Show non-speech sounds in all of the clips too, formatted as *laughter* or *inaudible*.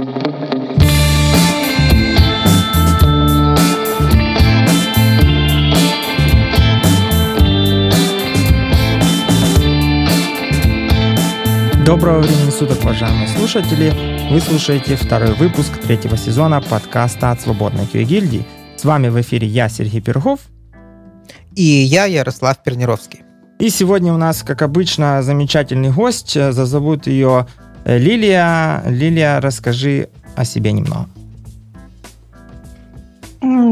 Доброго времени суток, уважаемые слушатели! Вы слушаете второй выпуск третьего сезона подкаста от Свободной QA гильдии. С вами в эфире я, Сергей Пергов. И я, Ярослав Пернировский. И сегодня у нас, как обычно, замечательный гость. Зовут ее Лилия. Лилия, расскажи о себе немного.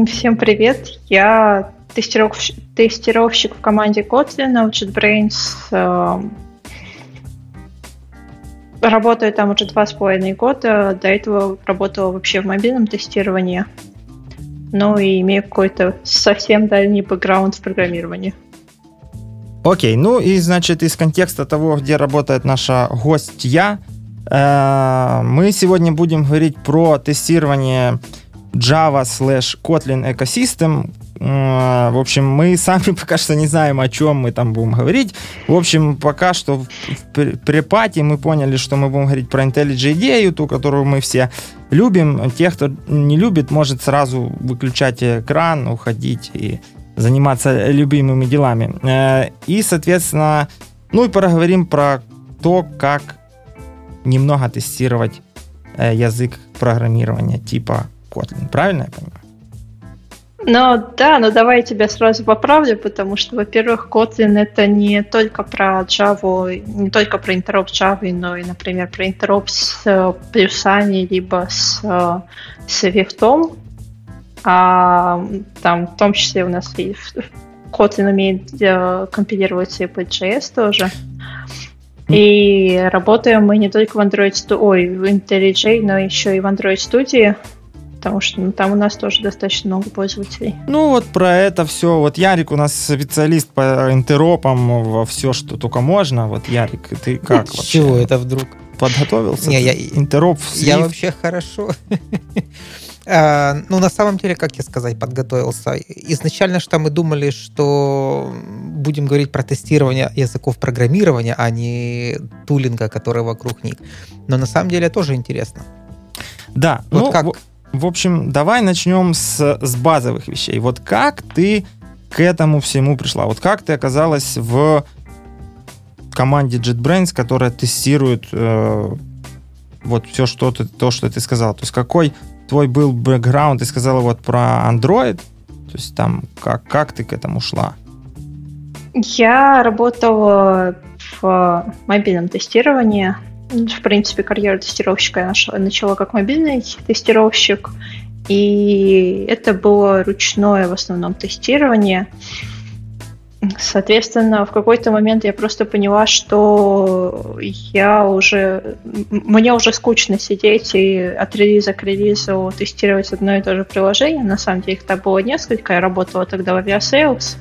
Всем привет. Я тестировщик, тестировщик в команде Kotlin JetBrains эм, Работаю там уже два с половиной года. До этого работала вообще в мобильном тестировании. Ну и имею какой-то совсем дальний бэкграунд в программировании. Окей, ну и значит из контекста того, где работает наша гостья, э, мы сегодня будем говорить про тестирование Java slash Kotlin экосистем, в общем, мы сами *laughs* пока что не знаем, о чем мы там будем говорить. В общем, пока что в препате мы поняли, что мы будем говорить про IntelliJ идею, ту, которую мы все любим. Те, кто не любит, может сразу выключать экран, уходить и заниматься любимыми делами. Э, и, соответственно, ну и поговорим про то, как немного тестировать э, язык программирования типа Kotlin. Правильно я понимаю? Ну да, но давай я тебя сразу поправлю, потому что, во-первых, Kotlin это не только про Java, не только про интероп Java, но и, например, про интероп с э, плюсами, либо с, э, с. А там в том числе у нас и Kotlin умеет э, компилировать и под JS тоже. И работаем мы не только в Android, ой, в IntelliJ, но еще и в Android Studio потому что ну, там у нас тоже достаточно много пользователей. Ну вот про это все. Вот Ярик у нас специалист по интеропам во все, что только можно. Вот Ярик, ты как вообще? Чего это вдруг? Подготовился? Не, я, интероп, Я вообще хорошо. *laughs* А, ну, на самом деле, как я сказать, подготовился. Изначально что мы думали, что будем говорить про тестирование языков программирования, а не тулинга, который вокруг них. Но на самом деле тоже интересно. Да. Вот ну, как, в общем, давай начнем с, с базовых вещей. Вот как ты к этому всему пришла? Вот как ты оказалась в команде JetBrains, которая тестирует э, вот все, что ты, то, что ты сказал? То есть какой твой был бэкграунд? Ты сказала вот про Android. То есть там как, как ты к этому шла? Я работала в мобильном тестировании в принципе, карьеру тестировщика я нашла, начала как мобильный тестировщик, и это было ручное в основном тестирование. Соответственно, в какой-то момент я просто поняла, что я уже... Мне уже скучно сидеть и от релиза к релизу тестировать одно и то же приложение. На самом деле их там было несколько. Я работала тогда в Aviasales.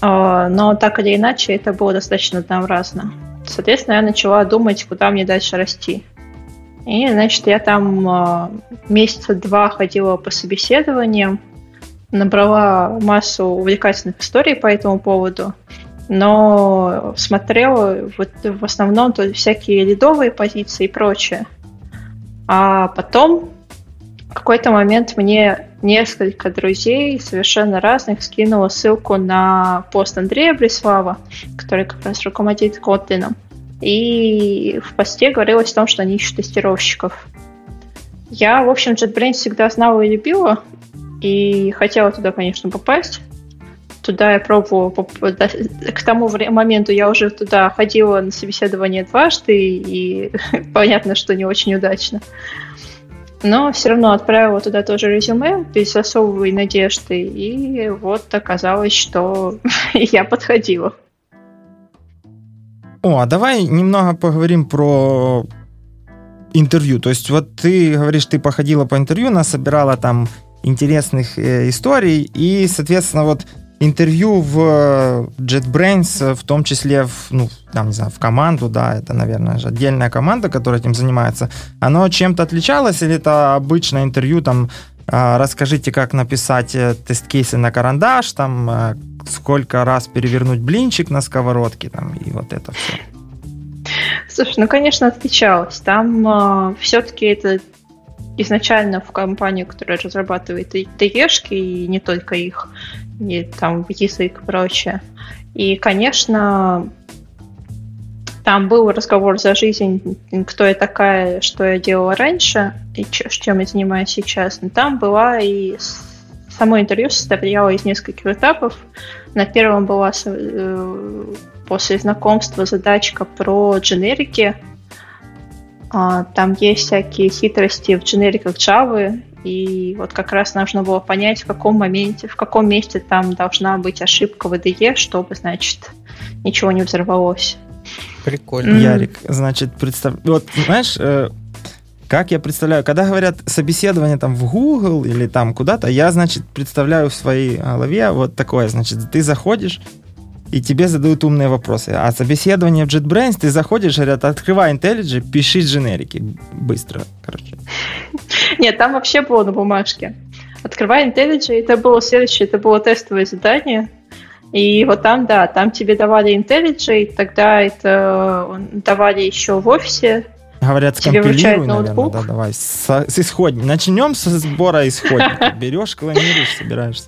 А, но так или иначе это было достаточно однообразно. Соответственно, я начала думать, куда мне дальше расти. И, значит, я там э, месяца два ходила по собеседованиям, набрала массу увлекательных историй по этому поводу, но смотрела вот в основном то всякие лидовые позиции и прочее. А потом в какой-то момент мне несколько друзей совершенно разных скинуло ссылку на пост Андрея Брислава, который как раз руководит Kotlin. И в посте говорилось о том, что они ищут тестировщиков. Я, в общем, JetBrains всегда знала и любила, и хотела туда, конечно, попасть. Туда я пробовала, к тому моменту я уже туда ходила на собеседование дважды, и *laughs* понятно, что не очень удачно но все равно отправила туда тоже резюме без особой надежды, и вот оказалось, что *laughs* я подходила. О, а давай немного поговорим про интервью. То есть вот ты говоришь, ты походила по интервью, насобирала там интересных э, историй, и, соответственно, вот интервью в э, JetBrains, э, в том числе в, ну, там, не знаю, в команду, да, это, наверное, же отдельная команда, которая этим занимается, оно чем-то отличалось или это обычное интервью, там, а, расскажите, как написать э, тест-кейсы на карандаш, там, сколько раз перевернуть блинчик на сковородке, там, и вот это все. Слушай, ну, конечно, отличалось. Там э, все-таки это изначально в компанию, которая разрабатывает ТЕшки, и не только их, и там язык и прочее. И, конечно, там был разговор за жизнь, кто я такая, что я делала раньше, и чем я занимаюсь сейчас. Но там была и само интервью состояло из нескольких этапов. На первом была э, после знакомства задачка про дженерики. А, там есть всякие хитрости в дженериках Java, и вот как раз нужно было понять, в каком моменте, в каком месте там должна быть ошибка в IDE, чтобы, значит, ничего не взорвалось. Прикольно. Mm-hmm. Ярик, значит, представь... Вот, знаешь, э, как я представляю, когда говорят собеседование там в Google или там куда-то, я, значит, представляю в своей голове вот такое, значит, ты заходишь, и тебе задают умные вопросы. А собеседование в JetBrains, ты заходишь, говорят, открывай IntelliJ, пиши дженерики быстро, короче. Нет, там вообще было на бумажке. Открывай IntelliJ, это было следующее, это было тестовое задание, и вот там, да, там тебе давали IntelliJ, тогда это давали еще в офисе, Говорят, скомпилируй, наверное, да, давай. С, с исходника. Начнем со сбора исходника. *laughs* Берешь, клонируешь, собираешься.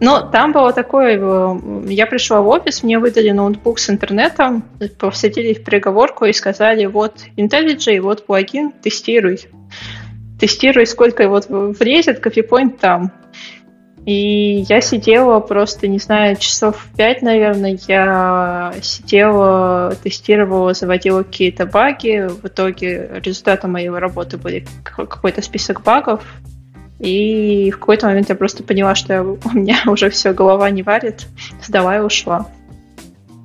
Ну, там было такое, э, я пришла в офис, мне выдали ноутбук с интернетом, посадили в переговорку и сказали, вот IntelliJ, вот плагин, тестируй. Тестируй, сколько вот влезет, кофепоинт там. И я сидела просто, не знаю, часов пять, наверное, я сидела, тестировала, заводила какие-то баги. В итоге результатом моей работы были какой-то список багов. И в какой-то момент я просто поняла, что я, у меня *laughs* уже все, голова не варит. Сдала и ушла.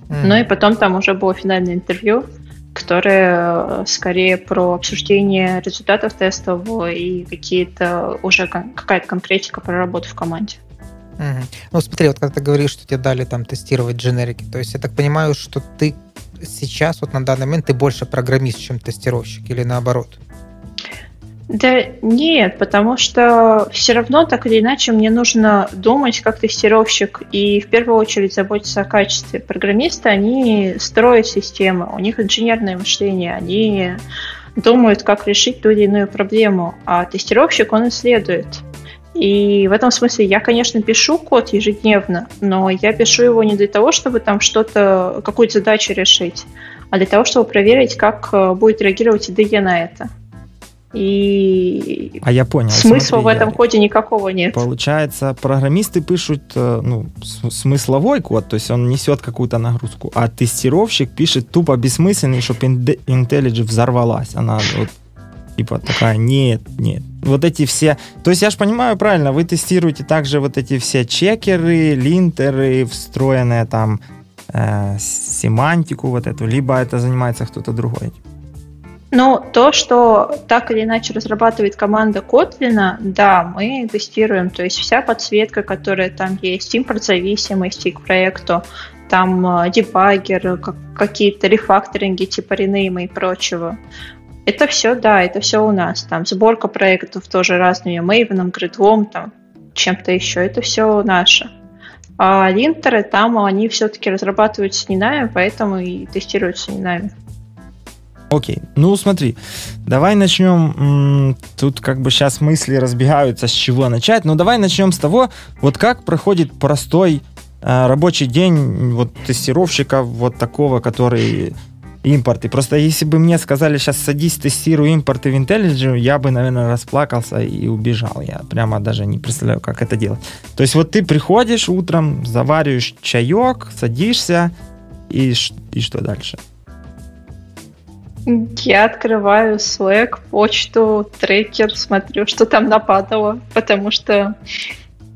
Mm. Ну и потом там уже было финальное интервью, которое э, скорее про обсуждение результатов тестов и какие-то уже какая-то конкретика про работу в команде. Угу. Ну, смотри, вот когда ты говоришь, что тебе дали там тестировать дженерики, то есть я так понимаю, что ты сейчас, вот на данный момент, ты больше программист, чем тестировщик, или наоборот? Да нет, потому что все равно так или иначе мне нужно думать как тестировщик и в первую очередь заботиться о качестве. Программисты, они строят системы, у них инженерное мышление, они думают, как решить ту или иную проблему, а тестировщик, он исследует. И в этом смысле я, конечно, пишу код ежедневно, но я пишу его не для того, чтобы там что-то, какую-то задачу решить, а для того, чтобы проверить, как э, будет реагировать IDE на это. И а я понял. Смысла смотри, в этом я... коде никакого нет. Получается, программисты пишут э, ну, смысловой код, то есть он несет какую-то нагрузку, а тестировщик пишет тупо бессмысленный, чтобы IntelliJ взорвалась. Она вот типа такая, нет, нет. Вот эти все... То есть я же понимаю правильно, вы тестируете также вот эти все чекеры, линтеры, встроенные там э, семантику вот эту, либо это занимается кто-то другой? Ну, то, что так или иначе разрабатывает команда Kotlin, да, мы тестируем. То есть вся подсветка, которая там есть, импорт зависимости к проекту, там э, дебаггер, какие-то рефакторинги типа ренейма и прочего. Это все, да, это все у нас. Там сборка проектов тоже разными, Maven, Gridlom, там чем-то еще. Это все наше. А линтеры там они все-таки разрабатываются не нами, поэтому и тестируются не нами. Окей, ну смотри, давай начнем, тут как бы сейчас мысли разбегаются, с чего начать, но давай начнем с того, вот как проходит простой э, рабочий день вот тестировщика вот такого, который импорты. Просто если бы мне сказали, сейчас садись, тестируй импорты в IntelliJ, я бы, наверное, расплакался и убежал. Я прямо даже не представляю, как это делать. То есть вот ты приходишь утром, завариваешь чаек, садишься, и, и что дальше? Я открываю Slack, почту, трекер, смотрю, что там нападало, потому что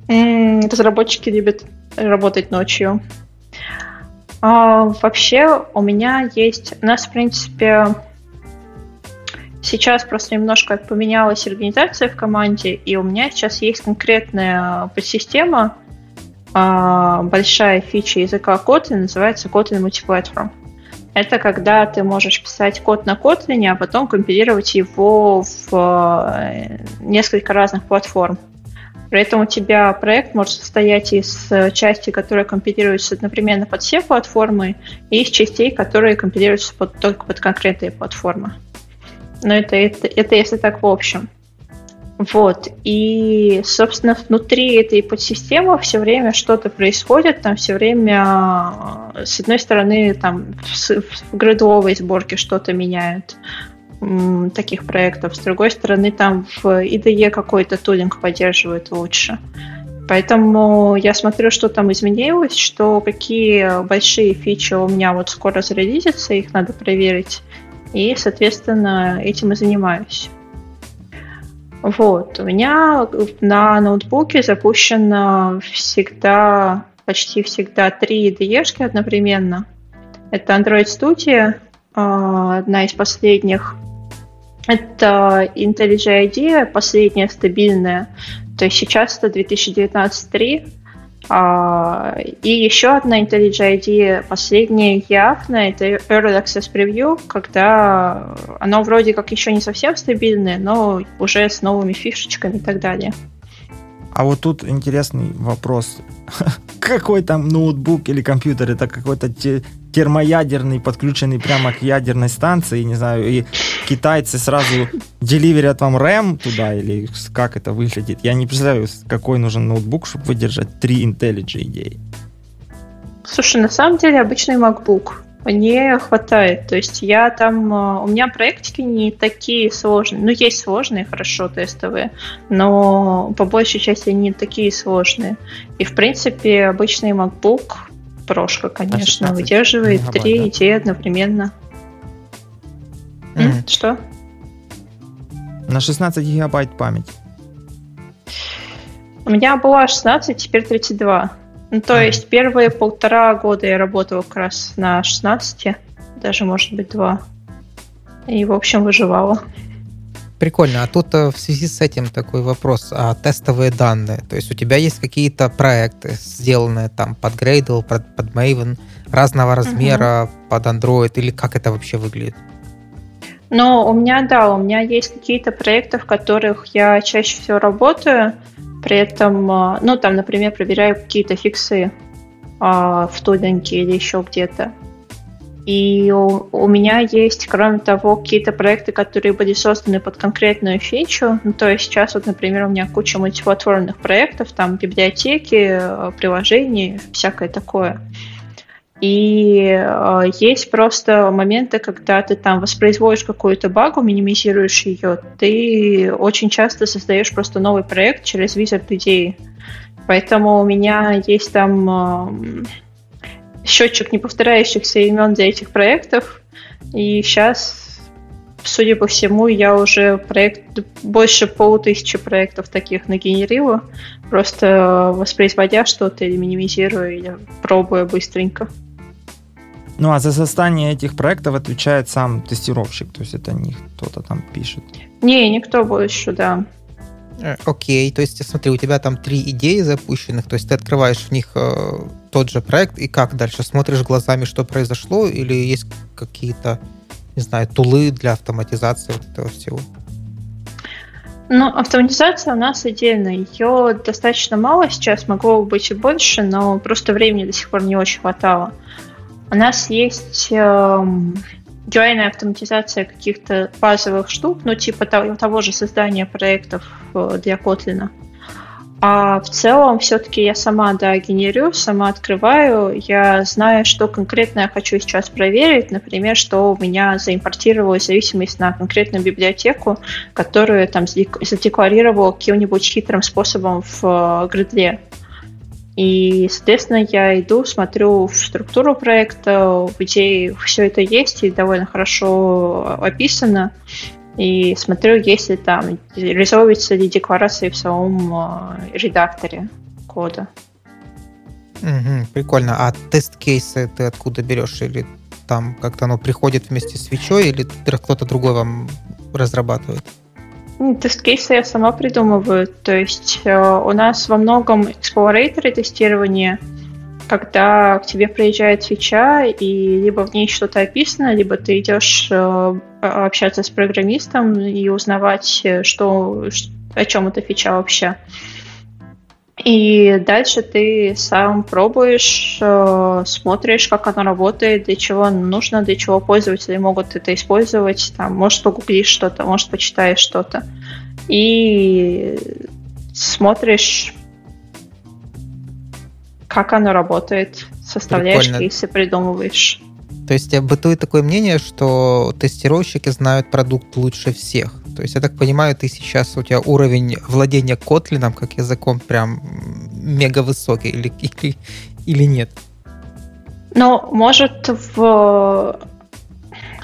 м- разработчики любят работать ночью. А, вообще у меня есть, у нас в принципе сейчас просто немножко поменялась организация в команде, и у меня сейчас есть конкретная подсистема, а, большая фича языка Kotlin, называется Kotlin Multiplatform. Это когда ты можешь писать код на Kotlin, а потом компилировать его в э, несколько разных платформ. При этом у тебя проект может состоять из э, части, которые компилируются одновременно под все платформы, и из частей, которые компилируются под, только под конкретные платформы. Но это, это, это если так в общем. Вот. И, собственно, внутри этой подсистемы все время что-то происходит, там все время, э, с одной стороны, там в, в градовой сборке что-то меняют таких проектов, с другой стороны, там в IDE какой-то тулинг поддерживает лучше. Поэтому я смотрю, что там изменилось, что какие большие фичи у меня вот скоро зарелизятся, их надо проверить. И, соответственно, этим и занимаюсь. Вот. У меня на ноутбуке запущено всегда, почти всегда три IDE одновременно. Это Android Studio, а, одна из последних. Это IntelliJ IDEA, последняя стабильная. То есть сейчас это 2019.3, а, и еще одна IntelliJ IDEA, последняя явная, это Early Access Preview, когда оно вроде как еще не совсем стабильное, но уже с новыми фишечками и так далее. А вот тут интересный вопрос. *laughs* Какой там ноутбук или компьютер? Это какой-то термоядерный, подключенный прямо к ядерной станции, не знаю, и китайцы сразу деливерят вам RAM туда, или как это выглядит. Я не представляю, какой нужен ноутбук, чтобы выдержать три IntelliJ идеи. Слушай, на самом деле обычный MacBook мне хватает. То есть я там... Э, у меня проектики не такие сложные. Ну, есть сложные, хорошо, тестовые, но по большей части они не такие сложные. И, в принципе, обычный MacBook прошка, конечно, выдерживает три да? идеи одновременно. Mm. Что? На 16 гигабайт память. У меня была 16, теперь 32. Ну, то есть первые полтора года я работала как раз на 16, даже, может быть, два. И, в общем, выживала. Прикольно. А тут э, в связи с этим такой вопрос. А тестовые данные? То есть у тебя есть какие-то проекты, сделанные там под Gradle, под, под Maven, разного размера, угу. под Android, или как это вообще выглядит? Ну, у меня, да, у меня есть какие-то проекты, в которых я чаще всего работаю, при этом, э, ну, там, например, проверяю какие-то фиксы а, в тудинге или еще где-то. И у, у меня есть, кроме того, какие-то проекты, которые были созданы под конкретную фичу. Ну, то есть сейчас, вот, например, у меня куча мультиплатформенных проектов, там библиотеки, э, приложения, всякое такое. И э, есть просто моменты, когда ты там воспроизводишь какую-то багу, минимизируешь ее, ты очень часто создаешь просто новый проект через визит идеи. Поэтому у меня есть там э, счетчик неповторяющихся имен для этих проектов. И сейчас, судя по всему, я уже проект больше полутысячи проектов таких нагенерила, просто воспроизводя что-то или минимизируя, или пробуя быстренько. Ну а за создание этих проектов отвечает сам тестировщик, то есть это не кто-то там пишет. Не, никто больше, да. Э, окей, то есть смотри, у тебя там три идеи запущенных, то есть ты открываешь в них э, тот же проект, и как дальше? Смотришь глазами, что произошло, или есть какие-то, не знаю, тулы для автоматизации вот этого всего? Ну, автоматизация у нас отдельно. Ее достаточно мало сейчас, могло бы быть и больше, но просто времени до сих пор не очень хватало. У нас есть эм, UI автоматизация каких-то базовых штук, ну, типа того, того же создания проектов э, для Kotlin. А в целом все-таки я сама, да, генерю, сама открываю. Я знаю, что конкретно я хочу сейчас проверить. Например, что у меня заимпортировалась зависимость на конкретную библиотеку, которую там задекларировал каким-нибудь хитрым способом в Gradle. И, соответственно, я иду, смотрю в структуру проекта, где все это есть и довольно хорошо описано. И смотрю, есть ли там, реализовываются ли декларации в самом э, редакторе кода. Угу, прикольно. А тест-кейсы ты откуда берешь? Или там как-то оно приходит вместе с свечой, или кто-то другой вам разрабатывает? Тест-кейсы я сама придумываю. То есть э, у нас во многом эксплораторы тестирования, когда к тебе приезжает фича, и либо в ней что-то описано, либо ты идешь э, общаться с программистом и узнавать, э, что, о чем эта фича вообще. И дальше ты сам пробуешь, э, смотришь, как оно работает, для чего нужно, для чего пользователи могут это использовать. Там, может, погуглишь что-то, может, почитаешь что-то. И смотришь, как оно работает, составляешь Прикольно. кейсы, придумываешь. То есть бытует такое мнение, что тестировщики знают продукт лучше всех. То есть, я так понимаю, ты сейчас, у тебя уровень владения Kotlin как языком прям мега высокий или, или, или нет? Ну, может, в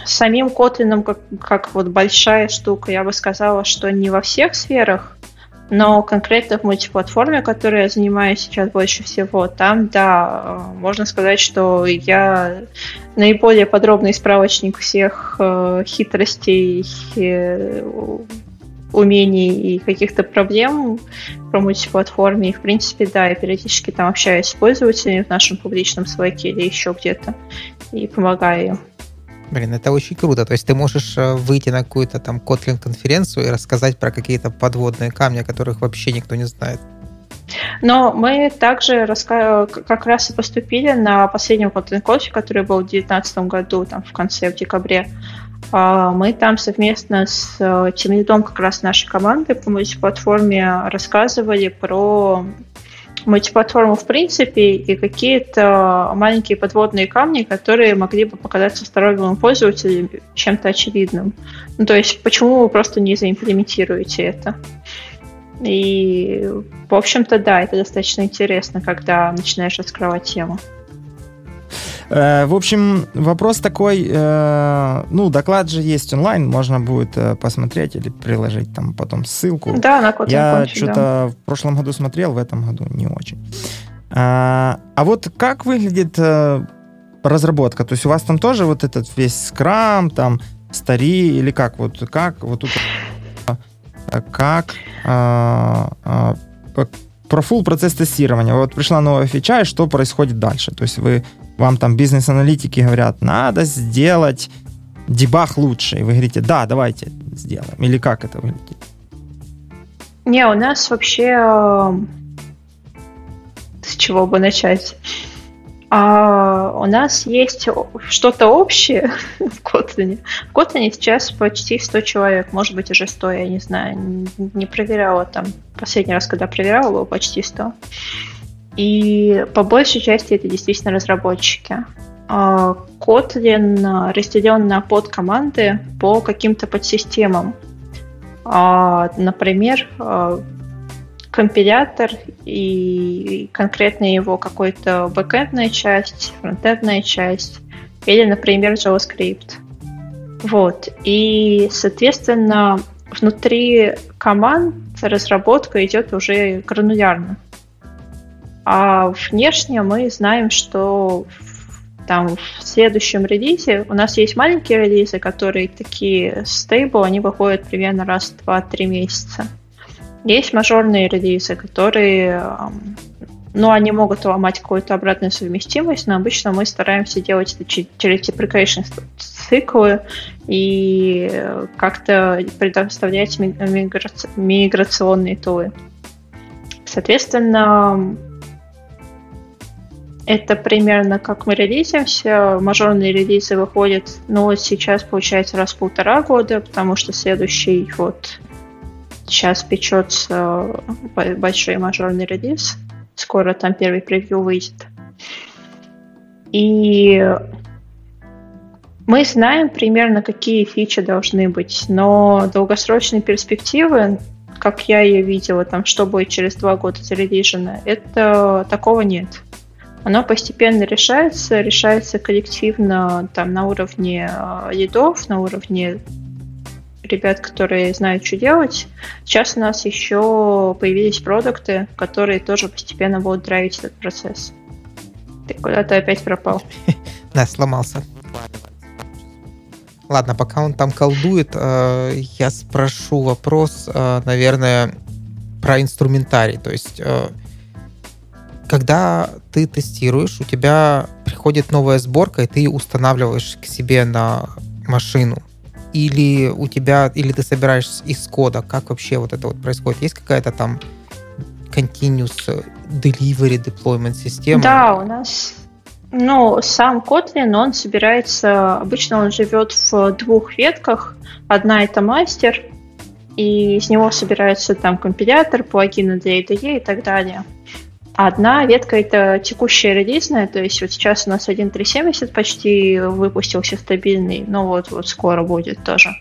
самим Kotlin как, как вот большая штука, я бы сказала, что не во всех сферах, но конкретно в мультиплатформе, которой я занимаюсь сейчас больше всего, там, да, можно сказать, что я наиболее подробный справочник всех э, хитростей, э, умений и каких-то проблем про мультиплатформе. И, в принципе, да, я периодически там общаюсь с пользователями в нашем публичном слэке или еще где-то и помогаю им. Блин, это очень круто. То есть ты можешь э, выйти на какую-то там Kotlin-конференцию и рассказать про какие-то подводные камни, о которых вообще никто не знает. Но мы также как раз и поступили на последнем Kotlin Conf, который был в 2019 году, там в конце, в декабре. А, мы там совместно с э, тимлидом как раз нашей команды по мультиплатформе рассказывали про мультиплатформу в принципе и какие-то маленькие подводные камни, которые могли бы показаться стороннему пользователю чем-то очевидным. Ну, то есть, почему вы просто не заимплементируете это? И, в общем-то, да, это достаточно интересно, когда начинаешь раскрывать тему. Э, в общем, вопрос такой, э, ну, доклад же есть онлайн, можно будет э, посмотреть или приложить там потом ссылку. Да, на Kotlin Я что-то да. в прошлом году смотрел, в этом году не очень. А, а вот как выглядит разработка? То есть у вас там тоже вот этот весь скрам, там, стари или как? Вот как вот тут как а, а, про full процесс тестирования. Вот пришла новая фича, и что происходит дальше? То есть вы вам там бизнес-аналитики говорят, надо сделать дебаг лучше. И вы говорите, да, давайте сделаем. Или как это выглядит? Не, у нас вообще... Э, с чего бы начать? А у нас есть что-то общее *laughs* в Kotlin. В Kotlin сейчас почти 100 человек, может быть, уже 100, я не знаю, не проверяла там. Последний раз, когда проверяла, было почти 100. И по большей части это действительно разработчики. А, Kotlin разделен на подкоманды по каким-то подсистемам. А, например, а, компилятор и конкретно его какой-то бэкэндная часть, фронтендная часть или, например, JavaScript. Вот. И, соответственно, внутри команд разработка идет уже гранулярно. А внешне мы знаем, что там в следующем релизе у нас есть маленькие релизы, которые такие стейбл, они выходят примерно раз в 2-3 месяца. Есть мажорные релизы, которые ну, они могут ломать какую-то обратную совместимость, но обычно мы стараемся делать это через deprecation циклы и как-то предоставлять миграционные тулы. Соответственно, это примерно как мы релизимся. Мажорные релизы выходят, ну сейчас получается раз в полтора года, потому что следующий вот сейчас печется большой мажорный релиз. Скоро там первый превью выйдет. И мы знаем примерно, какие фичи должны быть, но долгосрочные перспективы, как я ее видела, там, что будет через два года зарелижено, это такого нет оно постепенно решается, решается коллективно там на уровне э, лидов, на уровне ребят, которые знают, что делать. Сейчас у нас еще появились продукты, которые тоже постепенно будут драйвить этот процесс. Ты куда-то опять пропал. *laughs* Да, сломался. Ладно, пока он там колдует, э, я спрошу вопрос, э, наверное, про инструментарий. То есть когда ты тестируешь, у тебя приходит новая сборка, и ты устанавливаешь к себе на машину. Или у тебя, или ты собираешь из кода, как вообще вот это вот происходит? Есть какая-то там continuous delivery deployment система. Да, у нас ну, сам Kotlin, он собирается, обычно он живет в двух ветках. Одна это мастер, и из него собирается там компилятор, плагины для IDE и так далее. Одна ветка это текущая релизная, то есть вот сейчас у нас 1.370 почти выпустился стабильный, но вот, вот скоро будет тоже.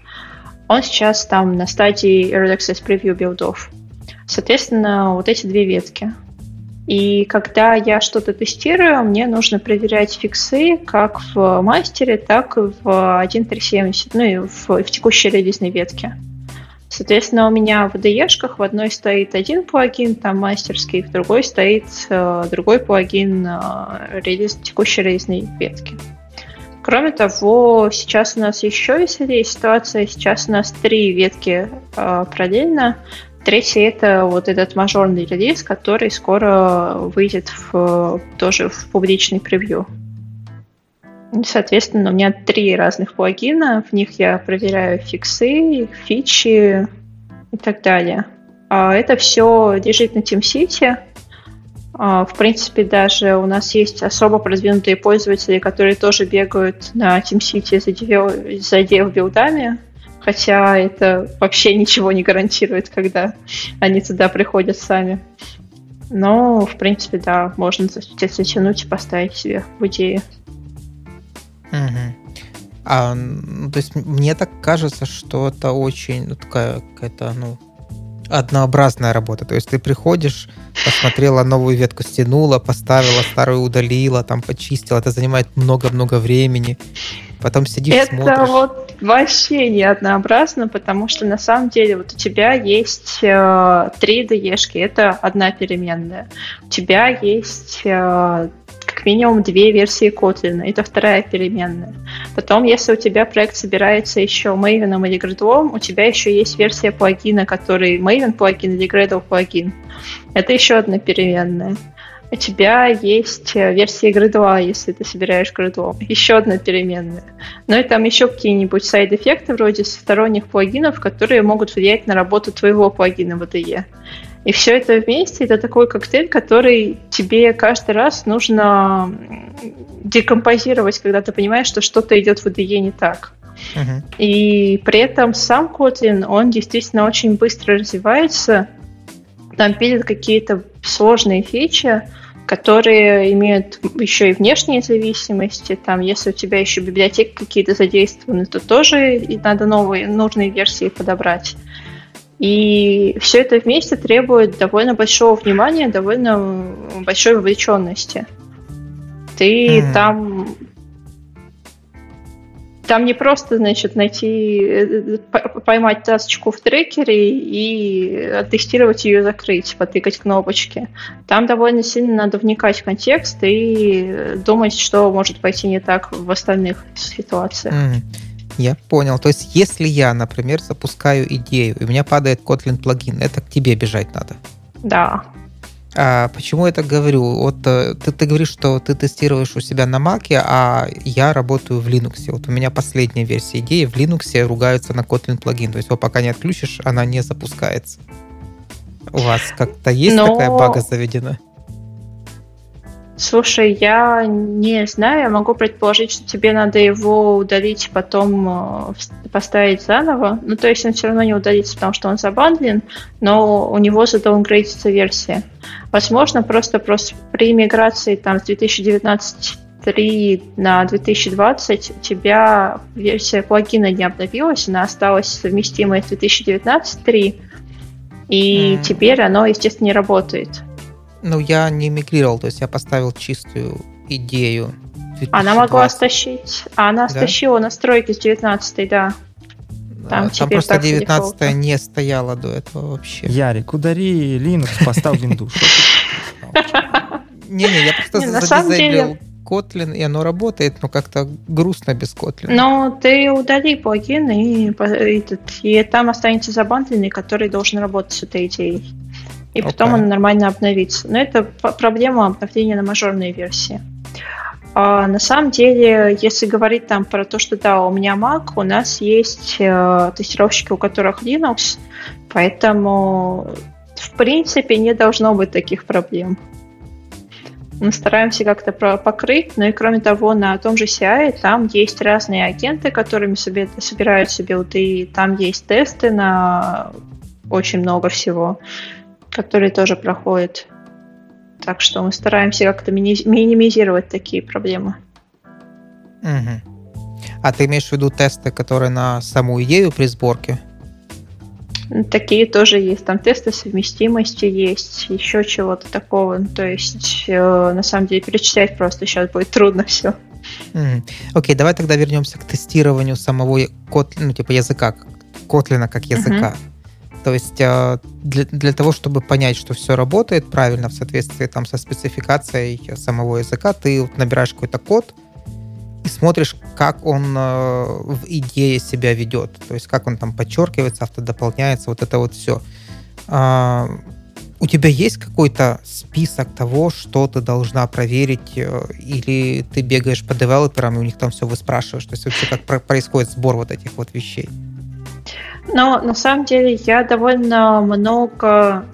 Он сейчас там на стадии Early Access Preview билдов. Соответственно, вот эти две ветки. И когда я что-то тестирую, мне нужно проверять фиксы как в мастере, так и в 1.370, ну и в, в текущей релизной ветке. Соответственно, у меня в IDE-шках в одной стоит один плагин, там мастерский, в другой стоит э, другой плагин э, релиз, текущей релизной ветки. Кроме того, сейчас у нас еще веселее ситуация. Сейчас у нас три ветки э, параллельно. Третий это вот этот мажорный релиз, который скоро выйдет в, тоже в публичный превью. Соответственно, у меня три разных плагина, в них я проверяю фиксы, фичи и так далее. А это все лежит на TeamCity. А, в принципе, даже у нас есть особо продвинутые пользователи, которые тоже бегают на TeamCity за, dev, за dev-билдами, хотя это вообще ничего не гарантирует, когда они туда приходят сами. Но, в принципе, да, можно затянуть и поставить себе в идее. Угу. А, ну, то есть мне так кажется, что это очень ну, такая какая-то, ну, однообразная работа. То есть ты приходишь, посмотрела новую ветку, стянула, поставила, старую удалила, там почистила. Это занимает много-много времени. Потом сидишь, это смотришь. Это вот вообще не однообразно, потому что на самом деле вот у тебя есть э, три ДЕшки, это одна переменная. У тебя есть э, как минимум две версии Kotlin, это вторая переменная. Потом, если у тебя проект собирается еще Maven или Gradle, у тебя еще есть версия плагина, который Maven плагин или Gradle плагин. Это еще одна переменная. У тебя есть э, версия Gradle, если ты собираешь Gradle. Еще одна переменная. Ну и там еще какие-нибудь сайд-эффекты вроде сторонних плагинов, которые могут влиять на работу твоего плагина в IDE. И все это вместе это такой коктейль, который тебе каждый раз нужно декомпозировать, когда ты понимаешь, что что-то идет в IDE не так. Uh-huh. И при этом сам Kotlin, он действительно очень быстро развивается. Там пилят какие-то сложные фичи, которые имеют еще и внешние зависимости. Там, если у тебя еще библиотеки какие-то задействованы, то тоже надо новые, нужные версии подобрать. И все это вместе требует довольно большого внимания, довольно большой вовлеченности. Ты mm. там там не просто, значит, найти, э, поймать тасочку в трекере и тестировать ее закрыть, потыкать кнопочки. Там довольно сильно надо вникать в контекст и думать, что может пойти не так в остальных ситуациях. Mm. Я понял. То есть, если я, например, запускаю идею, и у меня падает Kotlin плагин, это к тебе бежать надо? Да. А почему я так говорю? Вот э, ты, ты говоришь, что ты тестируешь у себя на Mac, а я работаю в Linux. Вот у меня последняя версия идеи в Linux ругаются на Kotlin плагин. То есть его пока не отключишь, она не запускается. У вас как-то есть Но... такая бага заведена? Слушай, я не знаю, я могу предположить, что тебе надо его удалить, потом э, поставить заново. Ну, то есть он все равно не удалится, потому что он забандлен, но у него задаунгрейдится версия. Возможно, просто, просто при миграции там с 2019 3 на 2020 у тебя версия плагина не обновилась, она осталась совместимой с 2019.3, и mm. теперь оно, естественно, не работает. Ну, я не мигрировал, то есть я поставил чистую идею. 2020. Она могла стащить. Она да? стащила настройки с 19 да. Там, Там просто 19 не стояла до этого вообще. Ярик, удари Linux, поставь Windows. *laughs* Не-не, я просто задизайнил Kotlin, и оно работает, но как-то грустно без Kotlin. Ну, ты удали плагин, и, и, и там останется забандлинный, который должен работать с этой идеей и okay. потом он нормально обновится. Но это проблема обновления на мажорной версии. А на самом деле, если говорить там про то, что да, у меня Mac, у нас есть э, тестировщики, у которых Linux, поэтому в принципе, не должно быть таких проблем. Мы стараемся как-то покрыть, но и кроме того, на том же CI там есть разные агенты, которыми себе, собирают себе UTI, там есть тесты на очень много всего, которые тоже проходят. Так что мы стараемся как-то минимизировать такие проблемы. Угу. А ты имеешь в виду тесты, которые на саму идею при сборке? Такие тоже есть. Там тесты совместимости есть, еще чего-то такого. То есть, э, на самом деле, перечислять просто сейчас будет трудно *laughs* все. Mm. Окей, давай тогда вернемся к тестированию самого кот, ну, типа языка, Котлина как языка. Mm-hmm. То есть э, для, для того, чтобы понять, что все работает правильно в соответствии там, со спецификацией самого языка, ты набираешь какой-то код, и смотришь, как он э, в идее себя ведет. То есть как он там подчеркивается, автодополняется, вот это вот все. А, у тебя есть какой-то список того, что ты должна проверить, э, или ты бегаешь по девелоперам, и у них там все выспрашиваешь? То есть вообще как происходит сбор вот этих вот вещей? Но на самом деле я довольно много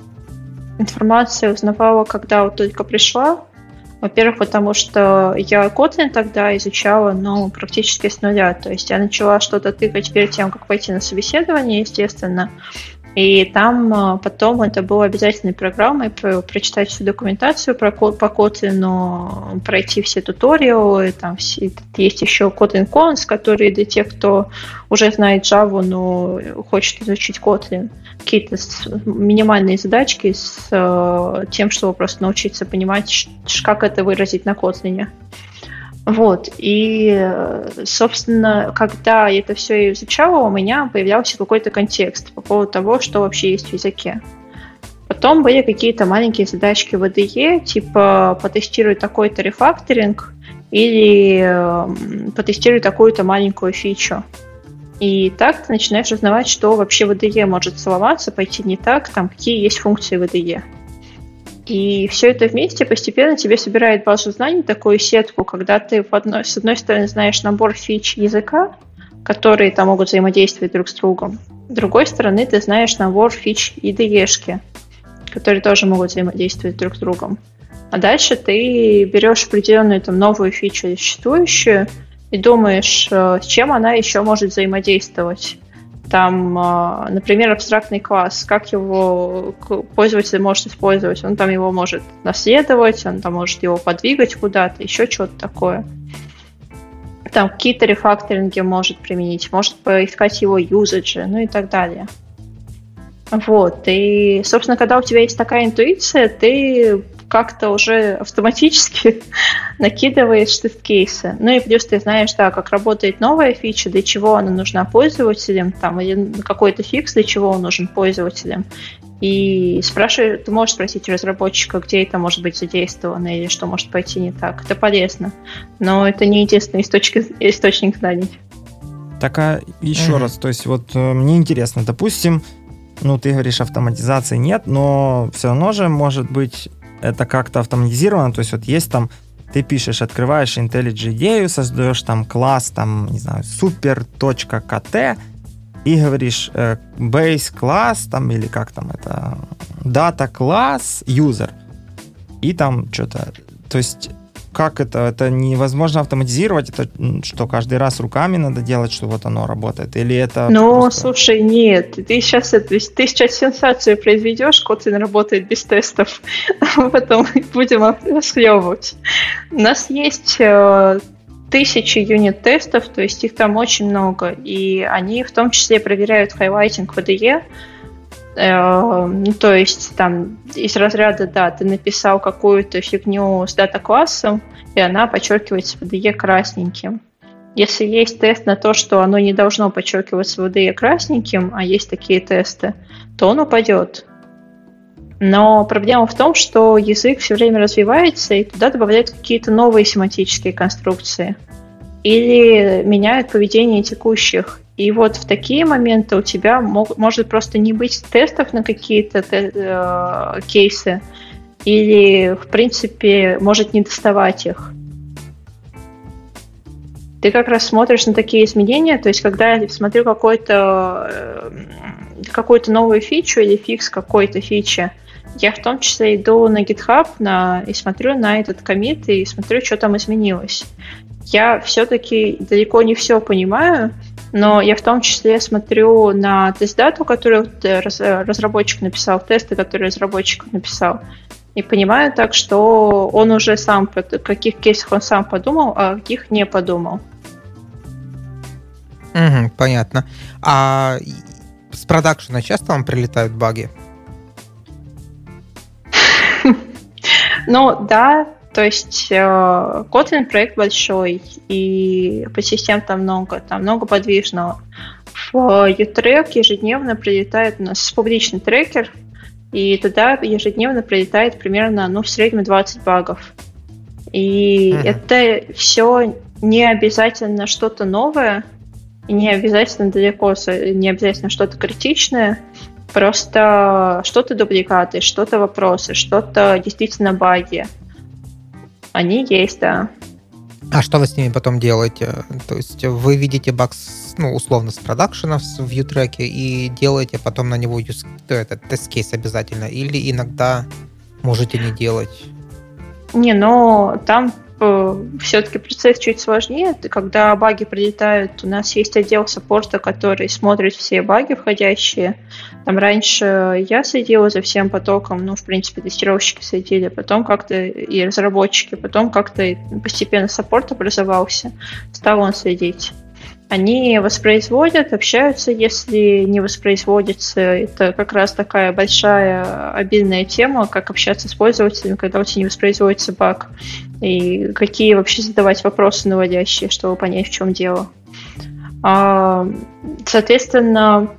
информации узнавала, когда вот только пришла во-первых, потому что я Kotlin тогда изучала, ну, практически с нуля. То есть я начала что-то тыкать перед тем, как пойти на собеседование, естественно. И там а, потом это было обязательной программой про, прочитать всю документацию про, по Kotlin, пройти все туториалы, там все, есть еще Kotlin Cons, который для тех, кто уже знает Java, но хочет изучить Kotlin, какие-то минимальные задачки с э, тем, чтобы просто научиться понимать, как это выразить на Kotlin. Вот, и, собственно, когда это все изучала, у меня появлялся какой-то контекст по поводу того, что вообще есть в языке. Потом были какие-то маленькие задачки в IDE, типа потестируй такой-то рефакторинг или э, потестируй такую-то маленькую фичу. И так ты начинаешь узнавать, что вообще в IDE может сломаться, пойти не так, там какие есть функции в IDE. И все это вместе постепенно тебе собирает базу знаний, такую сетку, когда ты в одной, с одной стороны знаешь набор фич языка, которые там могут взаимодействовать друг с другом. С другой стороны, ты знаешь набор фич IDE-шки, которые тоже могут взаимодействовать друг с другом. А дальше ты берешь определенную там новую фичу существующую и думаешь, э, с чем она еще может взаимодействовать там, а, например, абстрактный класс, как его пользователь может использовать. Он там его может наследовать, он там может его подвигать куда-то, еще что-то такое. Там какие-то рефакторинги может применить, может поискать его юзаджи, ну и так далее. Вот, и, собственно, когда у тебя есть такая интуиция, ты как-то уже автоматически *laughs* накидываешь тест-кейсы. Ну и плюс ты знаешь, да, как работает новая фича, для чего она нужна пользователям, там, или какой-то фикс, для чего он нужен пользователям. И спрашивай, ты можешь спросить у разработчика, где это может быть задействовано или что может пойти не так. Это полезно. Но это не единственный источник, источник знаний. Так, а еще mm-hmm. раз, то есть вот э, мне интересно, допустим, ну, ты говоришь, автоматизации нет, но все равно же может быть это как-то автоматизировано, то есть вот есть там ты пишешь, открываешь IntelliJ идею, создаешь там класс, там, не знаю, super.kt и говоришь э, base класс, там, или как там это, data класс, user. И там что-то, то есть как это? Это невозможно автоматизировать? Это что, каждый раз руками надо делать, что вот оно работает? Или это... Ну, просто... слушай, нет. Ты сейчас, ты сейчас сенсацию произведешь, Kotlin работает без тестов, *laughs* а потом будем расхлебывать. У нас есть э, тысячи unit-тестов, то есть их там очень много, и они в том числе проверяют highlighting в IDE, ну, то есть там из разряда, да, ты написал какую-то фигню с data-классом, и она подчеркивается в IDE красненьким. Если есть тест на то, что оно не должно подчеркиваться в IDE красненьким, а есть такие тесты, то он упадет. Но проблема в том, что язык все время развивается, и туда добавляют какие-то новые семантические конструкции. Или меняют поведение текущих. И вот в такие моменты у тебя мог, может просто не быть тестов на какие-то э, кейсы, или, в принципе, может не доставать их. Ты как раз смотришь на такие изменения, то есть когда я смотрю какой-то э, какую-то новую фичу или фикс какой-то фичи, я в том числе иду на GitHub на, и смотрю на этот комит и смотрю, что там изменилось. Я все-таки далеко не все понимаю, но я в том числе смотрю на тест-дату, которую разработчик написал, тесты, которые разработчик написал, и понимаю так, что он уже сам, в каких кейсах он сам подумал, а каких не подумал. Угу, понятно. А с продакшена часто вам прилетают баги? *laughs* Ну, да, то есть э, Kotlin проект большой, и по систем там много, там много подвижного. В U-Track ежедневно прилетает у нас публичный трекер, и туда ежедневно прилетает примерно, ну, в среднем 20 багов. И uh-huh. это все не обязательно что-то новое, и не обязательно далеко, не обязательно что-то критичное, просто что-то дубликаты, что-то вопросы, что-то действительно баги. Они есть, да. А что вы с ними потом делаете? То есть вы видите баг, ну, условно, с продакшена в view и делаете потом на него use, этот тест-кейс обязательно? Или иногда можете не делать? Не, но там э, все-таки процесс чуть сложнее. Когда баги прилетают, у нас есть отдел саппорта, который смотрит все баги входящие, там раньше я следила за всем потоком, ну, в принципе, тестировщики следили, потом как-то и разработчики, потом как-то постепенно саппорт образовался, стал он следить. Они воспроизводят, общаются, если не воспроизводится. Это как раз такая большая обидная тема, как общаться с пользователем, когда у тебя не воспроизводится баг. И какие вообще задавать вопросы наводящие, чтобы понять, в чем дело. А, соответственно,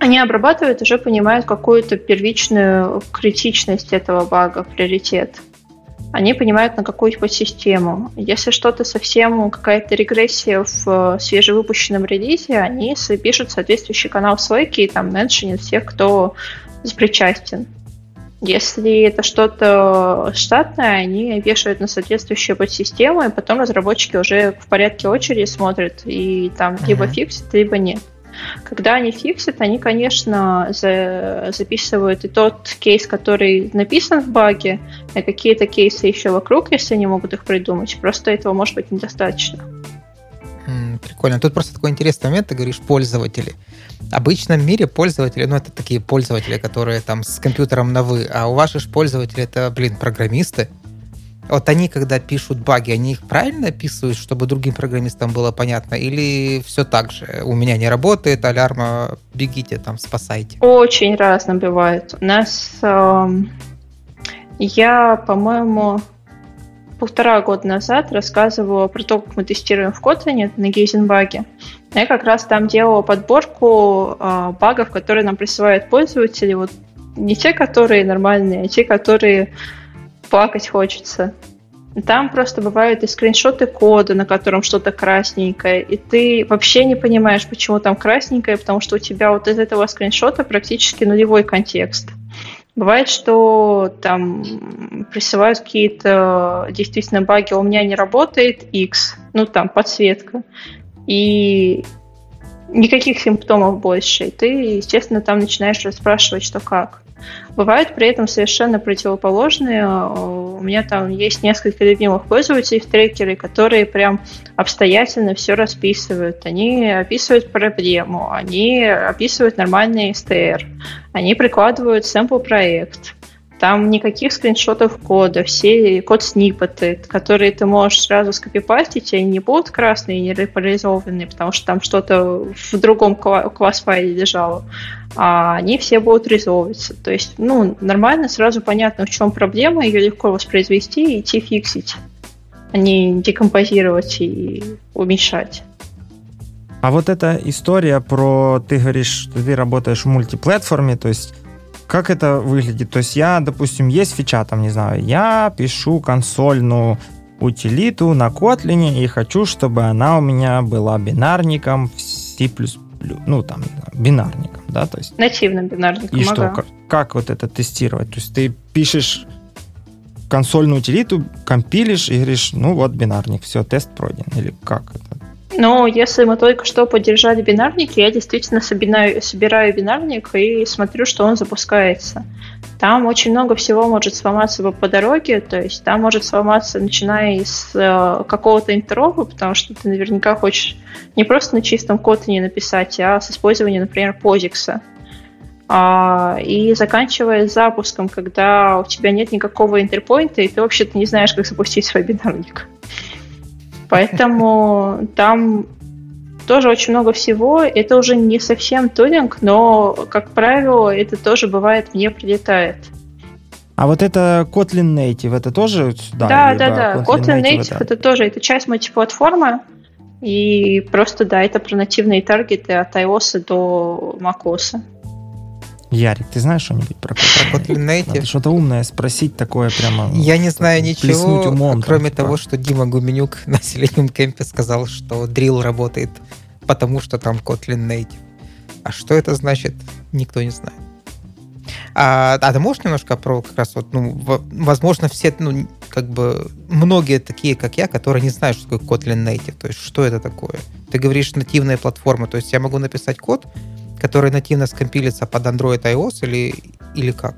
они обрабатывают, уже понимают какую-то первичную критичность этого бага, приоритет. Они понимают, на какую подсистему. Если что-то совсем, какая-то регрессия в свежевыпущенном релизе, они пишут соответствующий канал в Slack и там меншинят всех, кто причастен. Если это что-то штатное, они вешают на соответствующие подсистемы, и потом разработчики уже в порядке очереди смотрят и там uh-huh. либо фиксят, либо нет. Когда они фиксят, они, конечно, за, записывают и тот кейс, который написан в баге, и какие-то кейсы еще вокруг, если они могут их придумать. Просто этого может быть недостаточно. Прикольно. Тут просто такой интересный момент, ты говоришь пользователи. В обычном мире пользователи, ну, это такие пользователи, которые там с компьютером на «вы», а у ваших пользователей это, блин, программисты, вот они, когда пишут баги, они их правильно описывают, чтобы другим программистам было понятно? Или все так же? У меня не работает, алярма, бегите там, спасайте. Очень разно бывает. У нас... Э, я, по-моему, полтора года назад рассказывала про то, как мы тестируем в Kotlin на Гейзенбаге. Я как раз там делала подборку э, багов, которые нам присылают пользователи. Вот не те, которые нормальные, а те, которые плакать хочется. Там просто бывают и скриншоты кода, на котором что-то красненькое, и ты вообще не понимаешь, почему там красненькое, потому что у тебя вот из этого скриншота практически нулевой контекст. Бывает, что там присылают какие-то действительно баги, у меня не работает X, ну там подсветка, и никаких симптомов больше. И ты, естественно, там начинаешь расспрашивать, что как. Бывают при этом совершенно противоположные. У меня там есть несколько любимых пользователей в трекере, которые прям обстоятельно все расписывают. Они описывают проблему, они описывают нормальный STR, они прикладывают сэмпл проект там никаких скриншотов кода, все код сниппеты, которые ты можешь сразу скопипастить, они не будут красные не реполяризованные, потому что там что-то в другом класс-файле лежало, а они все будут резолвиться. То есть, ну, нормально, сразу понятно, в чем проблема, ее легко воспроизвести и идти фиксить, а не декомпозировать и уменьшать. А вот эта история про, ты говоришь, ты работаешь в мультиплатформе, то есть как это выглядит? То есть я, допустим, есть фича, там, не знаю, я пишу консольную утилиту на Kotlin и хочу, чтобы она у меня была бинарником в C++, ну, там, бинарником, да, то есть... Нативным бинарником, И ага. что, как, как вот это тестировать? То есть ты пишешь консольную утилиту, компилишь и говоришь, ну вот бинарник, все, тест пройден. Или как это? Но если мы только что поддержали бинарники, я действительно собираю, собираю бинарник и смотрю, что он запускается. Там очень много всего может сломаться по дороге, то есть там может сломаться, начиная с э, какого-то интеропа, потому что ты наверняка хочешь не просто на чистом Kotlin написать, а с использованием, например, POSIX. А, и заканчивая запуском, когда у тебя нет никакого интерпоинта, и ты вообще-то не знаешь, как запустить свой бинарник. Поэтому там тоже очень много всего. Это уже не совсем тулинг, но, как правило, это тоже бывает мне прилетает. А вот это Kotlin Native, это тоже сюда? Да, да, да. Kotlin, Kotlin Native, Native это... это тоже, это часть мультиплатформы. И просто, да, это про нативные таргеты от iOS до macOS. Ярик, ты знаешь что-нибудь про, про Kotlin Native? что-то умное спросить такое прямо. Я не знаю ничего, умом, кроме там, того, типа. что Дима Гуменюк *laughs* на Selenium Camp сказал, что drill работает, потому что там Kotlin Native. А что это значит, никто не знает. А, а ты можешь немножко про как раз вот, ну, возможно, все, ну, как бы, многие такие, как я, которые не знают, что такое Kotlin Native, то есть что это такое? Ты говоришь нативная платформа, то есть я могу написать код, который нативно скомпилится под Android iOS или, или как?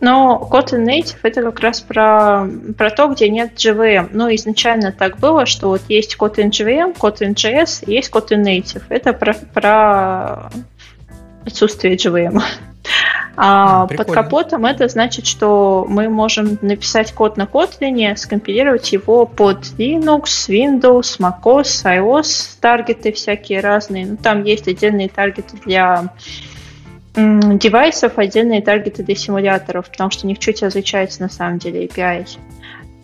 Но Kotlin Native это как раз про, про то, где нет JVM. Ну, изначально так было, что вот есть Kotlin JVM, Kotlin JS, есть Kotlin Native. Это про, про отсутствие JVM. А под капотом это значит, что мы можем написать код на Kotlin, скомпилировать его под Linux, Windows, macOS, iOS, таргеты всякие разные. Ну, там есть отдельные таргеты для девайсов, отдельные таргеты для симуляторов, потому что у них чуть отличается на самом деле API.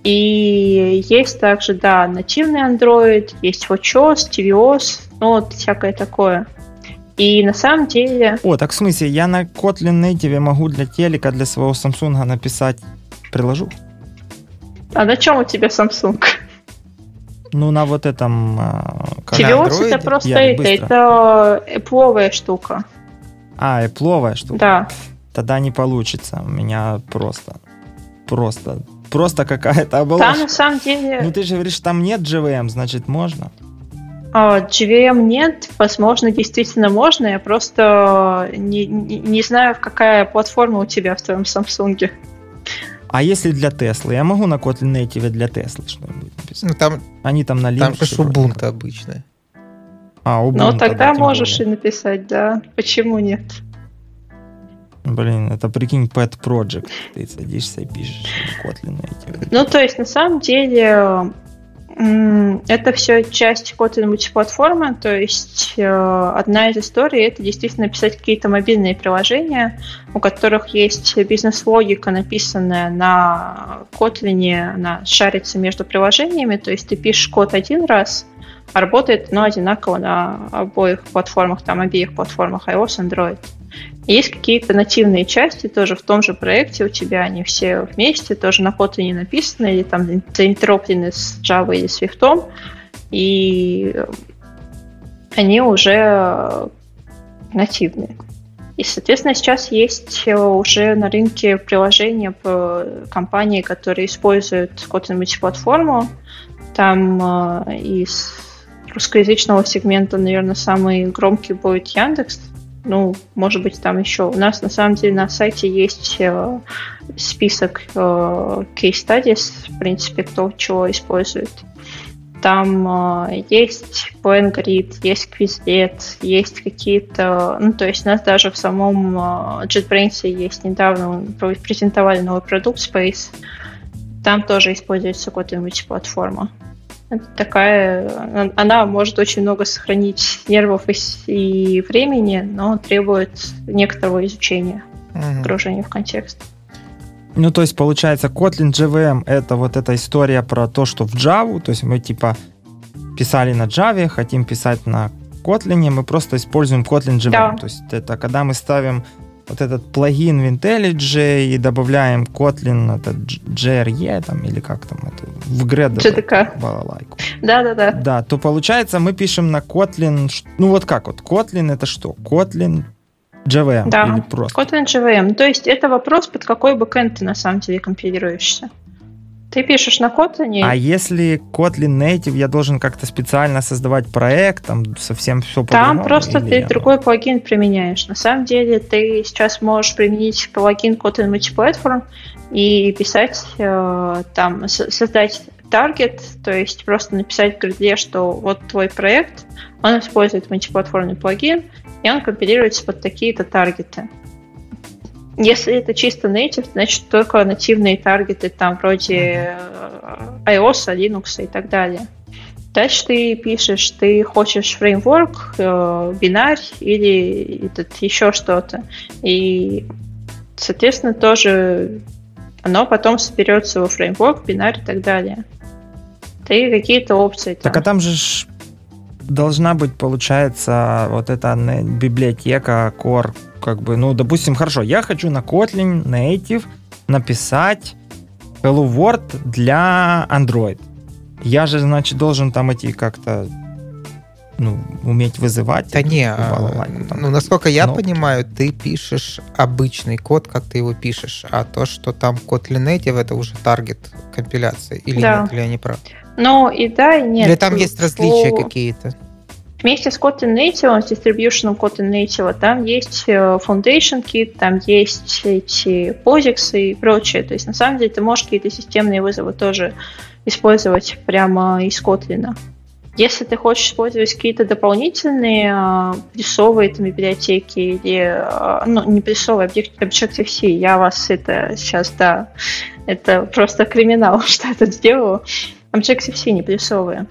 И есть также, да, нативный Android, есть WatchOS, tvOS, ну вот всякое такое. И на самом деле... О, так в смысле, я на Kotlin Native могу для телека, для своего Samsung написать приложу? А на чем у тебя Samsung? Ну, на вот этом... TVOS это просто это, это Apple штука. А, Apple штука? Да. Тогда не получится. У меня просто... Просто... Просто какая-то оболочка. Там на самом деле... Ну, ты же говоришь, там нет JVM, значит, можно? JVM а, нет, возможно, действительно можно, я просто не, не, не знаю, какая платформа у тебя в твоем Samsung. А если для Теслы? Я могу на Kotlin Native для Теслы что-нибудь написать? Ну, там, Они там на Linux. Там же Ubuntu обычно. А, Ubuntu, Ну, тогда да, можешь более. и написать, да. Почему нет? Блин, это прикинь, pet project. Ты садишься и пишешь Kotlin Native. Ну, то есть, на самом деле, это все часть Kotlin мультиплатформы, то есть э, одна из историй это действительно писать какие-то мобильные приложения, у которых есть бизнес-логика, написанная на Kotlin, она шарится между приложениями, то есть ты пишешь код один раз, а работает но одинаково на обоих платформах, там обеих платформах iOS, Android. Есть какие-то нативные части тоже в том же проекте у тебя, они все вместе, тоже на не написаны, или там заинтероплены с Java или Swift, и они уже нативные. И, соответственно, сейчас есть уже на рынке приложения по компании, которые используют Kotlin мультиплатформу. Там э, из русскоязычного сегмента, наверное, самый громкий будет Яндекс, ну, может быть, там еще. У нас на самом деле на сайте есть э, список э, case studies, в принципе, кто чего использует. Там э, есть PlanGrid, есть Quizlet, есть какие-то... Ну, то есть у нас даже в самом э, JetBrains есть недавно презентовали новый продукт Space. Там тоже используется какая-нибудь платформа такая, она может очень много сохранить нервов и, и времени, но требует некоторого изучения, угу. погружения в контекст. Ну, то есть, получается, Kotlin JVM — это вот эта история про то, что в Java, то есть мы типа писали на Java, хотим писать на Kotlin, мы просто используем Kotlin JVM. Да. То есть это когда мы ставим вот этот плагин в IntelliJ и добавляем Kotlin, это JRE там, или как там это, в Gradle. GDK. Балалайку. Да-да-да. Да, то получается мы пишем на Kotlin, ну вот как вот, Kotlin это что? Kotlin JVM да. или просто? Kotlin JVM. То есть это вопрос, под какой бэкэнд ты на самом деле компилируешься. Ты пишешь на Kotlin? А если Kotlin Native, я должен как-то специально создавать проект, там совсем все Там просто ты другой плагин применяешь. На самом деле ты сейчас можешь применить плагин Kotlin Multiplatform и писать э, там, создать таргет, то есть просто написать в гридле, что вот твой проект, он использует мультиплатформный плагин, и он компилируется под такие-то таргеты. Если это чисто native, значит только нативные таргеты, там вроде э, iOS, Linux и так далее. Дальше ты пишешь, ты хочешь фреймворк, э, бинарь или этот, еще что-то. И, соответственно, тоже оно потом соберется во фреймворк, бинарь и так далее. Ты какие-то опции. Там. Так а там же должна быть, получается, вот эта библиотека Core как бы, ну, допустим, хорошо, я хочу на Kotlin Native написать Hello World для Android. Я же, значит, должен там идти как-то ну, уметь вызывать. Да не, а, ну, насколько я кнопки. понимаю, ты пишешь обычный код, как ты его пишешь, а то, что там Kotlin Native, это уже таргет компиляции. Или да. нет, или я не прав? Ну, и да, и нет. Или там есть различия по... какие-то? Вместе с Kotlin Native, с distribution Kotlin Native, там есть э, Foundation Kit, там есть эти POSIX и прочее. То есть, на самом деле, ты можешь какие-то системные вызовы тоже использовать прямо из Kotlin. Если ты хочешь использовать какие-то дополнительные э, плюсовые там, библиотеки или, э, ну, не плюсовые, Objective-C, я вас это сейчас, да, это просто криминал, *laughs* что я тут сделаю. Objective-C не плюсовые.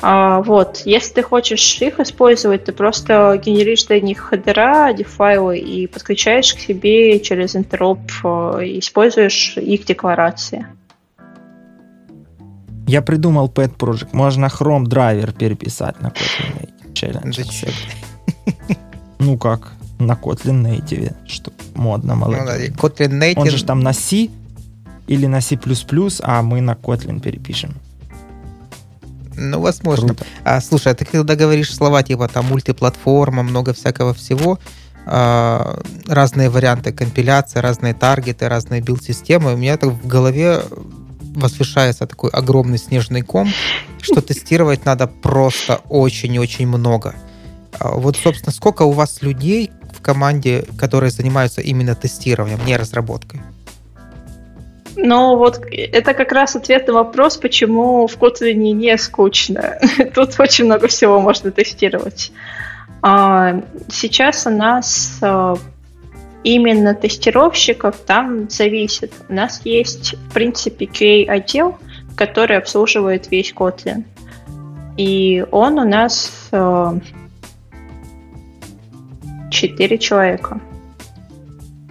А, вот, если ты хочешь их использовать, ты просто генеришь для них хедера, def файлы и подключаешь к себе через interop, э, и используешь их декларации. Я придумал Pet Project. Можно Chrome драйвер переписать на Kotlin Native. Зачем? *laughs* Ну как, на Kotlin Native, что модно, молодец. Ну, да, Kotlin Native... Он же там на C или на C++, а мы на Kotlin перепишем. Ну, возможно. А, слушай, а ты когда говоришь слова типа там мультиплатформа, много всякого всего, а, разные варианты компиляции, разные таргеты, разные билд-системы, у меня так в голове возвышается такой огромный снежный ком, что тестировать надо просто очень-очень много. А вот, собственно, сколько у вас людей в команде, которые занимаются именно тестированием, не разработкой? Ну, вот это как раз ответ на вопрос, почему в Kotlin не скучно. *laughs* Тут очень много всего можно тестировать. А, сейчас у нас а, именно тестировщиков там зависит. У нас есть, в принципе, QA-отдел, который обслуживает весь Kotlin. И он у нас а, 4 человека.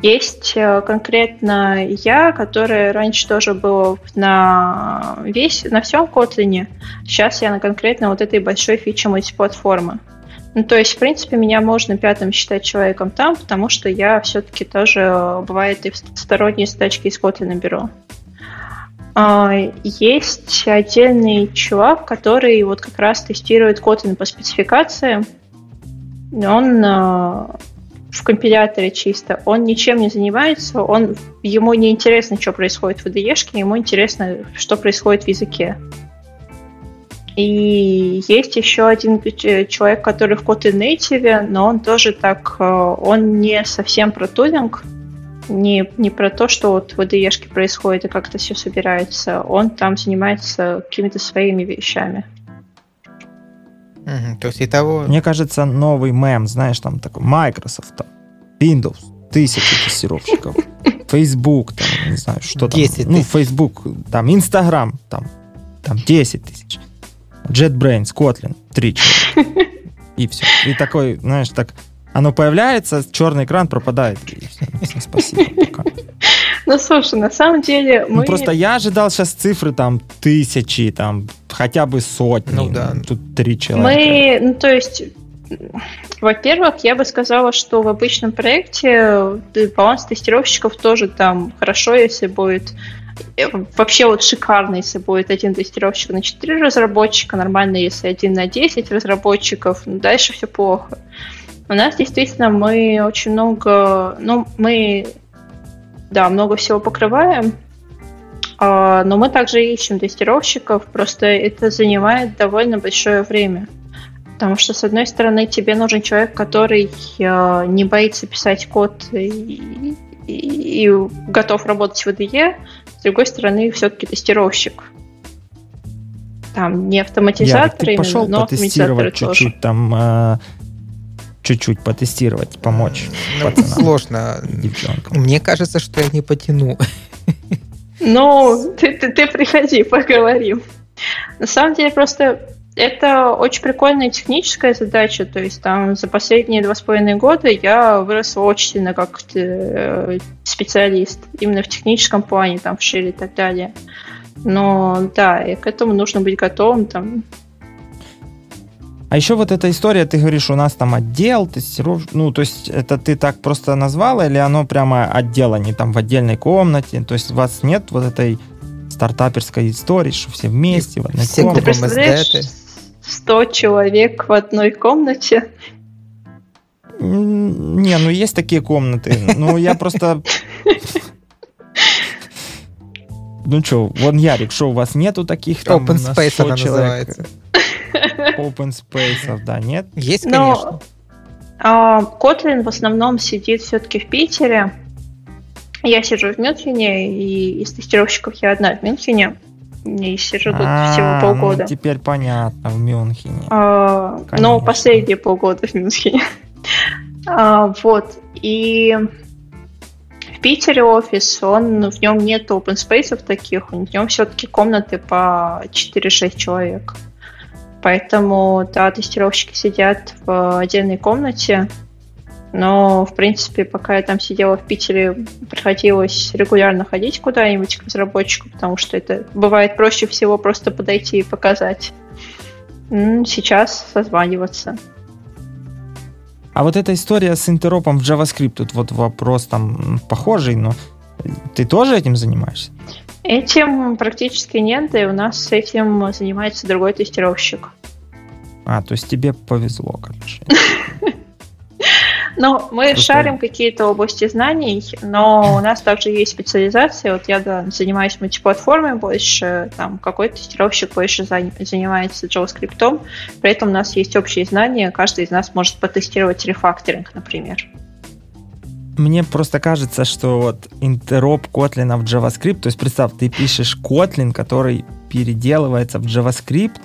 Есть э, конкретно я, которая раньше тоже была на весь, на всем Kotlin. Сейчас я на конкретно вот этой большой фиче мультиплатформы. Ну, то есть, в принципе, меня можно пятым считать человеком там, потому что я все-таки тоже, э, бывает, и сторонние задачки из Kotlin беру. А, есть отдельный чувак, который вот как раз тестирует Kotlin по спецификации. Он э, в компиляторе чисто, он ничем не занимается, он, ему не интересно, что происходит в IDE, ему интересно, что происходит в языке. И есть еще один человек, который в Kotlin Native, но он тоже так, э, он не совсем про тулинг, не, не про то, что вот в IDE происходит и как это все собирается. Он там занимается какими-то своими вещами. Угу, то есть и того... Мне кажется, новый мем, знаешь, там такой Microsoft, там, Windows, тысячи тестировщиков, *laughs* Facebook, там, не знаю, что там. 10 ну, Facebook, там, Instagram, там, там 10 тысяч. JetBrains, Kotlin, 3 человека. И все. И такой, знаешь, так, оно появляется, черный экран пропадает. И все, все спасибо, пока. Ну, слушай, на самом деле ну, мы... Ну, просто я ожидал сейчас цифры там тысячи, там хотя бы сотни. Ну, да. Тут три человека. Мы, ну, то есть во-первых, я бы сказала, что в обычном проекте баланс тестировщиков тоже там хорошо, если будет э, вообще вот шикарно, если будет один тестировщик на 4 разработчика, нормально, если один на 10 разработчиков, ну, дальше все плохо. У нас действительно мы очень много, ну, мы да, много всего покрываем. А, но мы также ищем тестировщиков, просто это занимает довольно большое время. Потому что, с одной стороны, тебе нужен человек, который э, не боится писать код и, и, и готов работать в IDE, с другой стороны, все-таки тестировщик. Там не автоматизатор, Я, ты пошел но потестировать чуть-чуть тоже. там э, чуть-чуть потестировать, помочь ну, пацанам. Сложно. Девчонкам. Мне кажется, что я не потяну. Ну, ты, ты, ты приходи, поговорим. На самом деле, просто это очень прикольная техническая задача, то есть там за последние два с половиной года я выросла очень сильно как э, специалист, именно в техническом плане, там, в шире и так далее. Но да, и к этому нужно быть готовым, там, а еще вот эта история, ты говоришь, у нас там отдел, тестиров... ну, то есть это ты так просто назвала, или оно прямо отдел, а не там в отдельной комнате? То есть у вас нет вот этой стартаперской истории, что все вместе в одной все комнате? Ты представляешь, 100 человек в одной комнате? Не, ну есть такие комнаты. Ну, я просто... Ну что, вон Ярик, что у вас нету таких там Open Space она человек? называется. Open Space, да, нет? Есть, конечно. А, Kotlin в основном сидит все-таки в Питере. Я сижу в Мюнхене, и из тестировщиков я одна в Мюнхене. И сижу тут а, всего полгода. Ну, теперь понятно, в Мюнхене. А, ну, последние полгода в Мюнхене. *laughs* а, вот. И в Питере офис, он, в нем нет open space таких, в нем все-таки комнаты по 4-6 человек. Поэтому, да, тестировщики сидят в отдельной комнате, но, в принципе, пока я там сидела в Питере, приходилось регулярно ходить куда-нибудь к разработчику, потому что это бывает проще всего просто подойти и показать. Сейчас созваниваться. А вот эта история с интеропом в JavaScript, тут вот вопрос там похожий, но ты тоже этим занимаешься? Этим практически нет, и у нас с этим занимается другой тестировщик. А, то есть тебе повезло, короче. *laughs* Ну, мы Просто... шарим какие-то области знаний, но у нас также есть специализация. Вот я да, занимаюсь мультиплатформой больше, там какой-то тестировщик больше занимается JavaScript. При этом у нас есть общие знания, каждый из нас может потестировать рефакторинг, например. Мне просто кажется, что вот интероп Kotlin в JavaScript, то есть представь, ты пишешь Kotlin, который переделывается в JavaScript,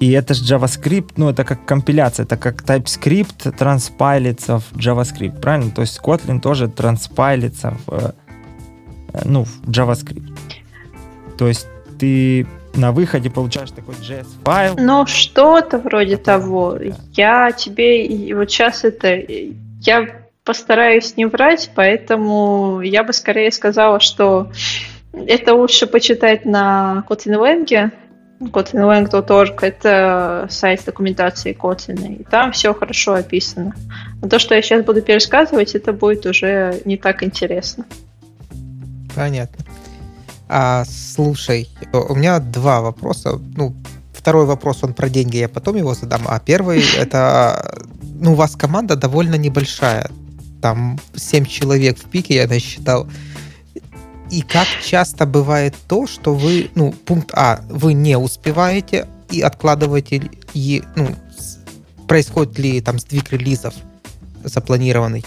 и это же JavaScript, ну, это как компиляция, это как TypeScript транспайлится в JavaScript, правильно? То есть Kotlin тоже транспайлится в, э, ну, в JavaScript. То есть ты на выходе получаешь такой JS-файл. Ну, что-то вроде это, того. Да. Я тебе вот сейчас это... Я постараюсь не врать, поэтому я бы скорее сказала, что это лучше почитать на Kotlin Lang, Kotlin это сайт документации Kotlin, и там все хорошо описано. Но то, что я сейчас буду пересказывать, это будет уже не так интересно. Понятно. А, слушай, у меня два вопроса. Ну, второй вопрос, он про деньги, я потом его задам. А первый, это, ну, у вас команда довольно небольшая. Там 7 человек в пике, я насчитал. считал и как часто бывает то, что вы, ну, пункт А, вы не успеваете и откладываете, и, ну, происходит ли там сдвиг релизов запланированный,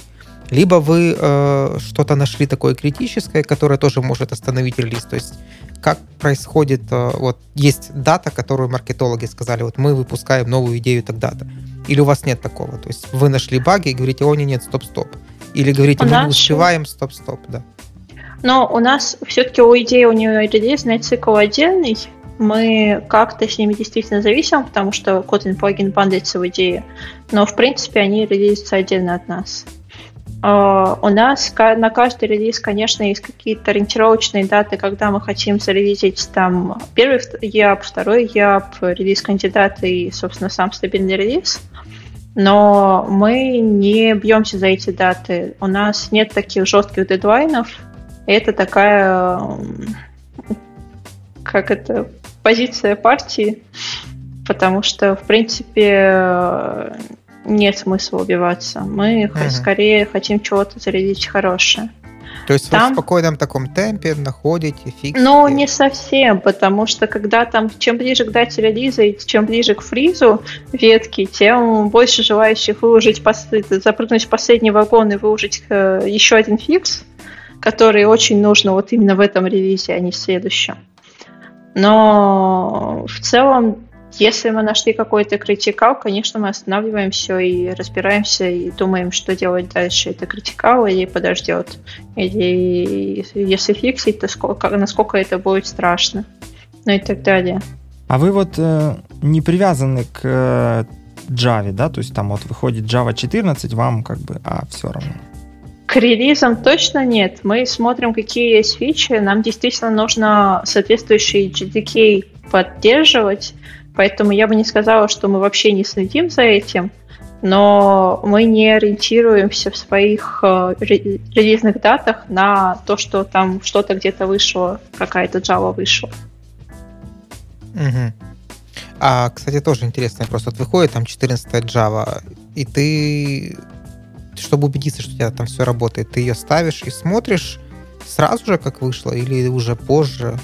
либо вы э, что-то нашли такое критическое, которое тоже может остановить релиз. То есть как происходит, э, вот есть дата, которую маркетологи сказали, вот мы выпускаем новую идею тогда-то. Или у вас нет такого? То есть вы нашли баги и говорите, о, нет, нет, стоп-стоп. Или говорите, мы не успеваем, стоп-стоп, да. Но у нас все-таки у идеи у нее релизный цикл отдельный. Мы как-то с ними действительно зависим, потому что Kotlin плагин бандлится в идее. Но, в принципе, они релизятся отдельно от нас. Uh, у нас на каждый релиз, конечно, есть какие-то ориентировочные даты, когда мы хотим зарелизить там первый ЯП, второй ЯП, релиз кандидата и, собственно, сам стабильный релиз. Но мы не бьемся за эти даты. У нас нет таких жестких дедлайнов, это такая, как это, позиция партии, потому что, в принципе, нет смысла убиваться. Мы угу. скорее хотим чего-то зарядить хорошее. То есть там... вы в спокойном таком темпе находите, фиксите? Ну, не совсем, потому что когда там, чем ближе к дате релиза и чем ближе к фризу ветки, тем больше желающих выложить, запрыгнуть в последний вагон и выложить э, еще один фикс, который очень нужно вот именно в этом релизе, а не в следующем. Но в целом если мы нашли какой-то критикал, конечно, мы останавливаем все и разбираемся и думаем, что делать дальше. Это критикал или подождет. Или если фиксить, то сколько, насколько это будет страшно. Ну и так далее. А вы вот э, не привязаны к э, Java, да? То есть там вот выходит Java 14, вам как бы, а, все равно. К релизам точно нет. Мы смотрим, какие есть фичи. Нам действительно нужно соответствующий GDK поддерживать. Поэтому я бы не сказала, что мы вообще не следим за этим, но мы не ориентируемся в своих э, релизных датах на то, что там что-то где-то вышло, какая-то Java вышла. Угу. А, кстати, тоже интересно, просто выходит там 14 Java, и ты, чтобы убедиться, что у тебя там все работает, ты ее ставишь и смотришь сразу же, как вышло, или уже позже,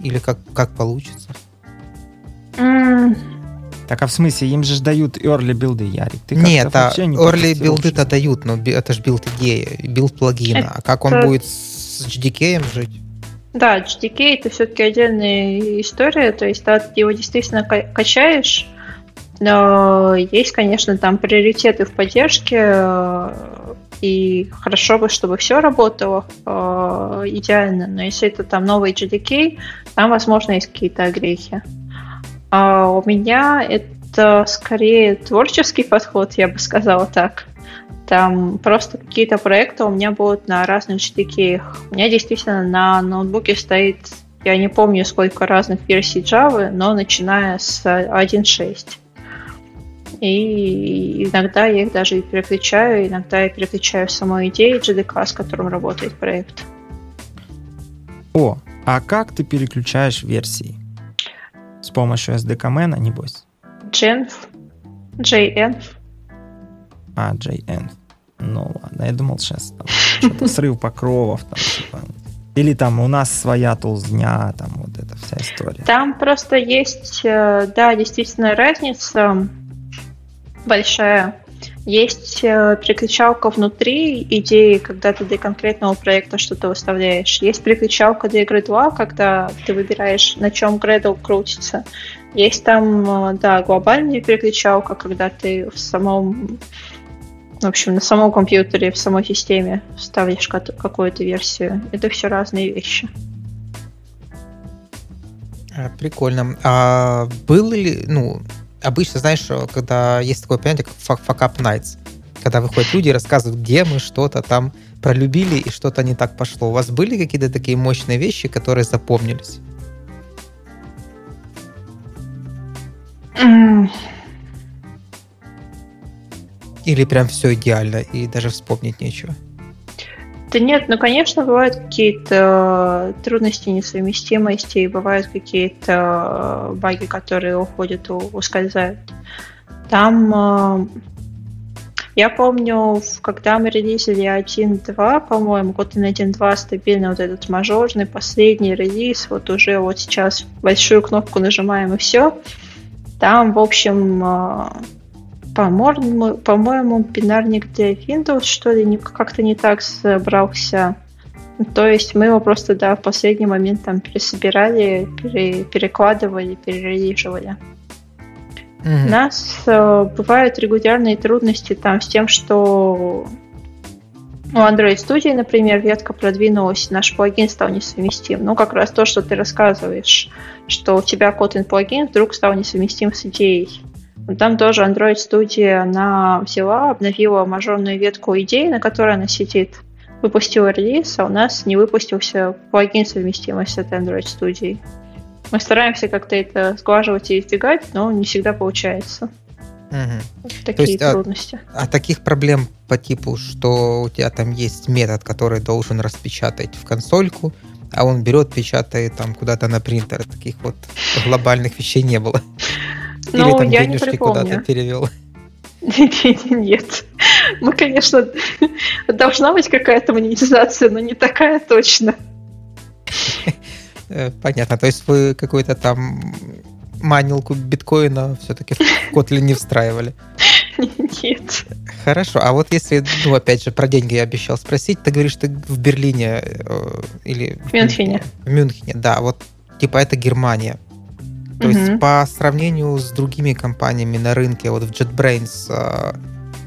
или как, как получится? Так а в смысле, им же дают early билды, Ярик? Ты Нет, а не early билды-то дают, но это же билд идея, билд плагина. Это... А как он будет с JDK жить? Да, JDK это все-таки отдельная история, то есть да, ты его действительно качаешь, но есть, конечно, там приоритеты в поддержке, э, и хорошо бы, чтобы все работало э, идеально, но если это там новый JDK, там, возможно, есть какие-то огрехи. А у меня это скорее творческий подход, я бы сказала так. Там просто какие-то проекты у меня будут на разных JDK. У меня действительно на ноутбуке стоит, я не помню сколько разных версий Java, но начиная с 1.6. И иногда я их даже и переключаю, иногда я переключаю саму идею JDK, с которым работает проект. О, а как ты переключаешь версии? С помощью SDK-мена, небось? Genf. JNF. А, JNF. Ну ладно, я думал сейчас там что-то срыв покровов там, типа. Или там у нас своя толзня, там вот эта вся история. Там просто есть, э, да, действительно разница большая. Есть э, переключалка внутри идеи, когда ты для конкретного проекта что-то выставляешь. Есть переключалка для 2, когда ты выбираешь, на чем Gradle крутится. Есть там, э, да, глобальная переключалка, когда ты в самом в общем, на самом компьютере, в самой системе ставишь какую-то версию. Это все разные вещи. А, прикольно. А был ли, ну, обычно, знаешь, когда есть такое понятие, как fuck up nights, когда выходят люди и рассказывают, где мы что-то там пролюбили и что-то не так пошло. У вас были какие-то такие мощные вещи, которые запомнились? Или прям все идеально и даже вспомнить нечего? Да нет, ну, конечно, бывают какие-то э, трудности несовместимости, и бывают какие-то э, баги, которые уходят, ускользают. Там, э, я помню, когда мы релизили 1.2, по-моему, на 1.2 стабильно вот этот мажорный последний релиз, вот уже вот сейчас большую кнопку нажимаем и все. Там, в общем, по-моему, по-моему, бинарник для Windows, что ли, как-то не так собрался. То есть мы его просто, да, в последний момент там пересобирали, пере, перекладывали, перерелиживали. Mm-hmm. У нас э, бывают регулярные трудности там с тем, что у Android Studio, например, ветка продвинулась, наш плагин стал несовместим. Ну, как раз то, что ты рассказываешь, что у тебя Kotlin плагин вдруг стал несовместим с идеей. Там тоже Android Studio, она взяла, обновила мажорную ветку идей, на которой она сидит, выпустила релиз, а у нас не выпустился плагин совместимый с этой Android Studio. Мы стараемся как-то это сглаживать и избегать, но не всегда получается. Угу. такие То есть, а, трудности. А, а таких проблем по типу, что у тебя там есть метод, который должен распечатать в консольку, а он берет, печатает там куда-то на принтер. Таких вот глобальных вещей не было. Ну, Или там я денежки куда-то перевел? *laughs* Нет. Мы, конечно, должна быть какая-то монетизация, но не такая точно. Э, понятно. То есть вы какой-то там манилку биткоина все-таки в Kotlin не встраивали? Нет. Хорошо. А вот если, ну, опять же, про деньги я обещал спросить, ты говоришь, ты в Берлине э, или... В Мюнхене. В Мюнхене, да. Вот, типа, это Германия. То угу. есть по сравнению с другими компаниями на рынке, вот в JetBrains э,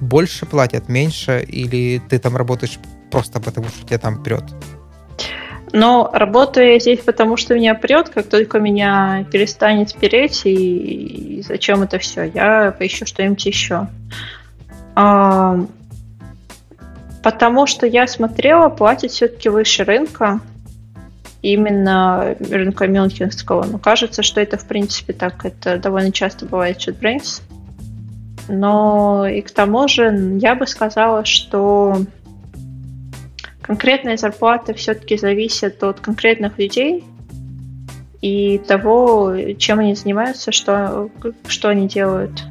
больше платят, меньше, или ты там работаешь просто потому, что тебя там прет? Но работаю я здесь, потому что меня прет, как только меня перестанет переть, и, и зачем это все? Я поищу что-нибудь еще. А, потому что я смотрела, платят все-таки выше рынка, именно рынка мюнхенского. Но кажется, что это, в принципе, так. Это довольно часто бывает в JetBrains. Но и к тому же я бы сказала, что конкретная зарплата все-таки зависит от конкретных людей и того, чем они занимаются, что, что они делают.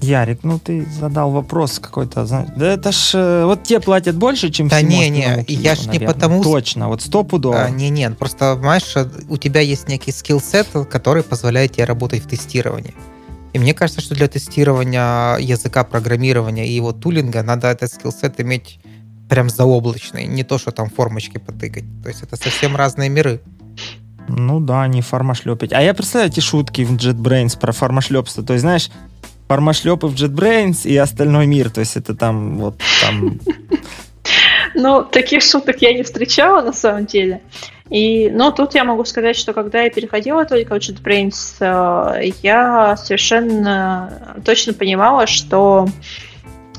Ярик, ну ты задал вопрос какой-то, да это ж, э, вот тебе платят больше, чем Да не, не, я ж не потому... Точно, вот стопудово. А, не, не, просто, понимаешь, у тебя есть некий скилл-сет, который позволяет тебе работать в тестировании. И мне кажется, что для тестирования языка программирования и его тулинга надо этот скилл-сет иметь прям заоблачный, не то, что там формочки потыкать. То есть это совсем разные миры. Ну да, не фармашлепить. А я представляю эти шутки в JetBrains про фармашлепство. То есть, знаешь, фармашлепы в JetBrains и остальной мир. То есть это там вот там... *laughs* Ну, таких шуток я не встречала на самом деле. И, но тут я могу сказать, что когда я переходила только в JetBrains, э, я совершенно точно понимала, что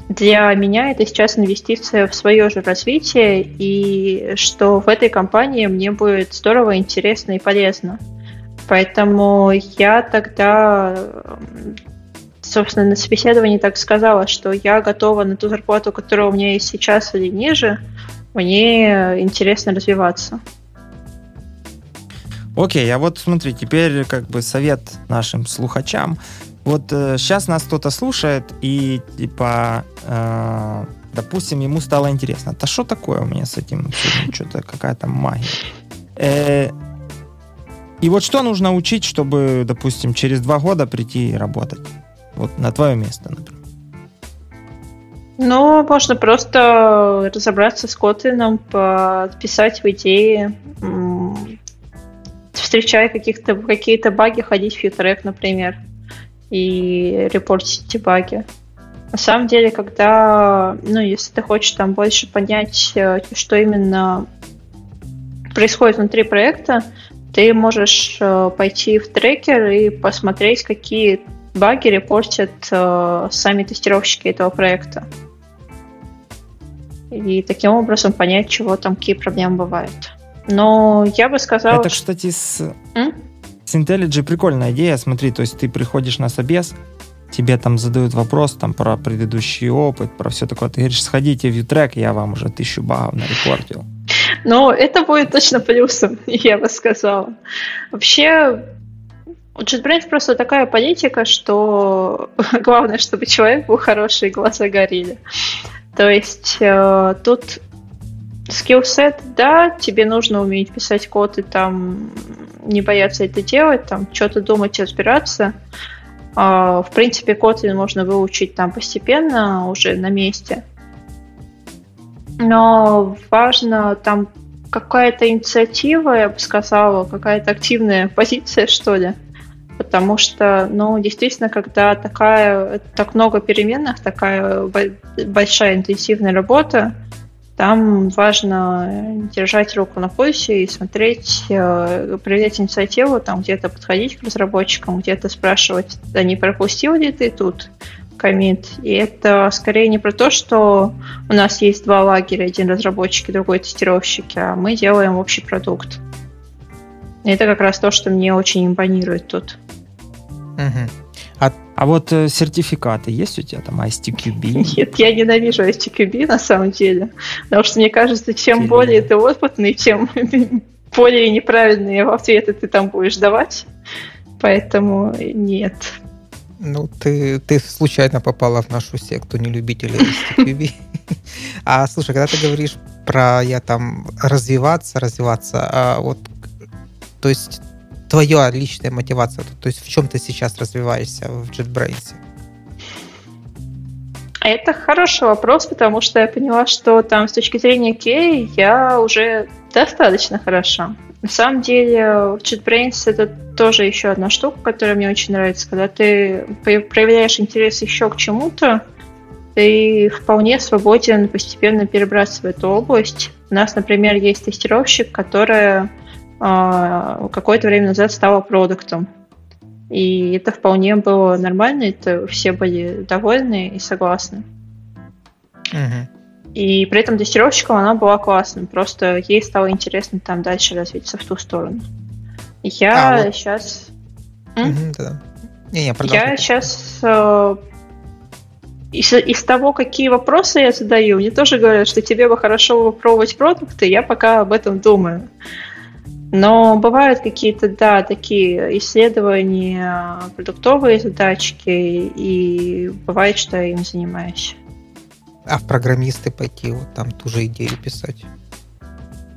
для меня это сейчас инвестиция в свое же развитие, и что в этой компании мне будет здорово, интересно и полезно. Поэтому я тогда, собственно, на собеседовании так сказала, что я готова на ту зарплату, которая у меня есть сейчас или ниже, мне интересно развиваться. Окей, а вот смотри, теперь как бы совет нашим слухачам. Вот э, сейчас нас кто-то слушает, и типа, э, допустим, ему стало интересно, да что такое у меня с этим, что-то какая-то магия. Э, и вот что нужно учить, чтобы, допустим, через два года прийти и работать? Вот на твое место, например. Ну, можно просто разобраться с Kotlin, подписать в идеи, встречая каких-то, какие-то баги, ходить в фьютрек, например и репортить эти баги. На самом деле, когда, ну, если ты хочешь там больше понять, э, что именно происходит внутри проекта, ты можешь э, пойти в трекер и посмотреть, какие баги репортят э, сами тестировщики этого проекта. И таким образом понять, чего там, какие проблемы бывают. Но я бы сказала... Это, кстати, с... М? С IntelliJ прикольная идея, смотри, то есть ты приходишь на собес, тебе там задают вопрос там про предыдущий опыт, про все такое, ты говоришь, сходите в Utrek, я вам уже тысячу багов нарепортил. Ну, это будет точно плюсом, *laughs* я бы сказала. Вообще, у JetBrains просто такая политика, что *laughs* главное, чтобы человек был хороший, и глаза горели. То есть э, тут скиллсет, да, тебе нужно уметь писать код и там не бояться это делать, там что-то думать и разбираться. А, в принципе, Kotlin можно выучить там постепенно, уже на месте. Но важно там какая-то инициатива, я бы сказала, какая-то активная *laughs* позиция, что ли. Потому что, ну, действительно, когда такая, так много переменных, такая большая интенсивная работа, там важно держать руку на пульсе и смотреть, э, проявлять инициативу, там где-то подходить к разработчикам, где-то спрашивать, да не пропустил ли ты тут комит. И это скорее не про то, что у нас есть два лагеря, один разработчик и другой тестировщик, а мы делаем общий продукт. Это как раз то, что мне очень импонирует тут. Угу. А, а вот э, сертификаты есть у тебя там ISTQB? Нет, я ненавижу ISTQB на самом деле. Потому что мне кажется, чем Серьезно? более ты опытный, тем *laughs* более неправильные ответы ты там будешь давать. Поэтому нет. Ну, ты, ты случайно попала в нашу секту нелюбителей STQB. *laughs* А слушай, когда ты говоришь про я там развиваться, развиваться, а вот, то есть твоя личная мотивация, то есть в чем ты сейчас развиваешься в JetBrains? Это хороший вопрос, потому что я поняла, что там с точки зрения QA я уже достаточно хороша. На самом деле, JetBrains это тоже еще одна штука, которая мне очень нравится. Когда ты проявляешь интерес еще к чему-то, ты вполне свободен постепенно перебраться в эту область. У нас, например, есть тестировщик, которая какое-то время назад стала продуктом. И это вполне было нормально, это все были довольны и согласны. Угу. И при этом тестировщиком она была классным, просто ей стало интересно там дальше развиться в ту сторону. Я а, вот. сейчас... Угу, да. не, не, я сейчас э, из, из того, какие вопросы я задаю, мне тоже говорят, что тебе бы хорошо попробовать продукты, я пока об этом думаю. Но бывают какие-то, да, такие исследования, продуктовые задачки, и бывает, что я им занимаюсь. А в программисты пойти, вот там ту же идею писать?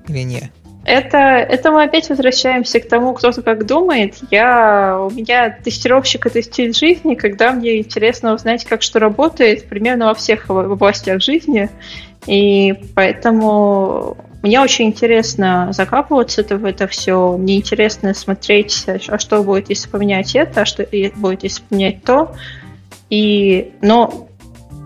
Или нет? Это, это мы опять возвращаемся к тому, кто-то как думает. Я, у меня тестировщик — это стиль жизни, когда мне интересно узнать, как что работает примерно во всех областях жизни. И поэтому мне очень интересно закапываться в это все. Мне интересно смотреть, а что будет, если поменять это, а что будет, если поменять то. И, но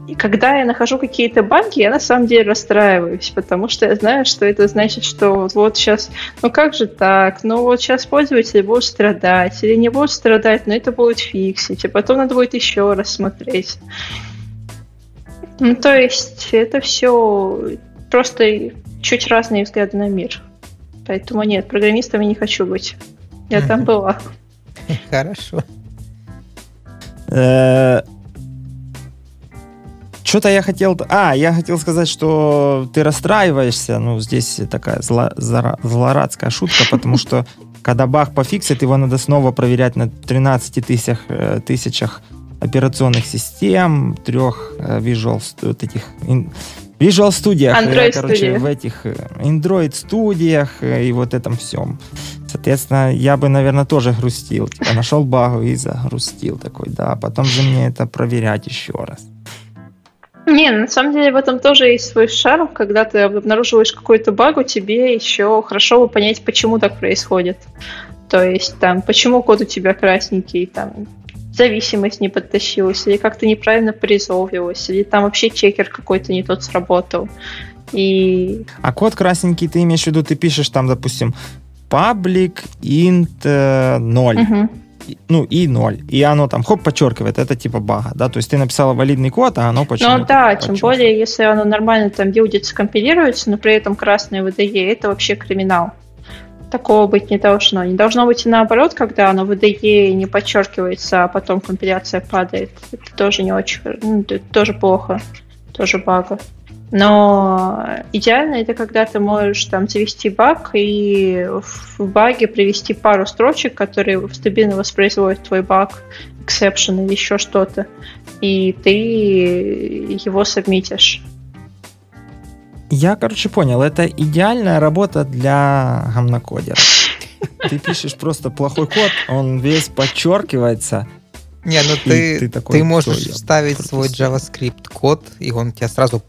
и когда я нахожу какие-то баги, я на самом деле расстраиваюсь, потому что я знаю, что это значит, что вот, вот сейчас, ну как же так, ну вот сейчас пользователи будут страдать, или не будут страдать, но это будет фиксить, и потом надо будет еще раз смотреть. Ну, то есть это все просто чуть разные взгляды на мир. Поэтому нет, программистом я не хочу быть. Я там была. *laughs* Хорошо. Э, что-то я хотел... А, я хотел сказать, что ты расстраиваешься. Ну, здесь такая зло, зло, злорадская шутка, потому что *laughs* когда баг пофиксит, его надо снова проверять на 13 тысячах, э, тысячах операционных систем, трех э, Visual, вот этих Visual студиях, э, Android короче, в этих Android студиях и вот этом всем. Соответственно, я бы, наверное, тоже грустил. Типа, нашел багу и загрустил такой, да. Потом же мне это проверять еще раз. Не, на самом деле в этом тоже есть свой шарм, когда ты обнаруживаешь какой-то баг, тебе еще хорошо бы понять, почему так происходит. То есть там, почему код у тебя красненький, там, зависимость не подтащилась, или как-то неправильно призовывалась, или там вообще чекер какой-то не тот сработал. И... А код красненький ты имеешь в виду, ты пишешь там, допустим, public int 0. Угу ну, и ноль. И оно там, хоп, подчеркивает, это типа бага, да, то есть ты написала валидный код, а оно почему Ну да, тем более, если оно нормально там билдится, компилируется, но при этом красное VDE, это вообще криминал. Такого быть не должно. Не должно быть и наоборот, когда оно в VDE не подчеркивается, а потом компиляция падает. Это тоже не очень, ну, это тоже плохо, тоже бага. Но идеально это когда ты можешь там завести баг и в баге привести пару строчек, которые стабильно воспроизводят твой баг, exception или еще что-то, и ты его сабмитишь. Я, короче, понял, это идеальная работа для гамнокодера. Ты пишешь просто плохой код, он весь подчеркивается, не, ну ты, ты, такой, ты можешь вставить свой JavaScript код, и он тебя сразу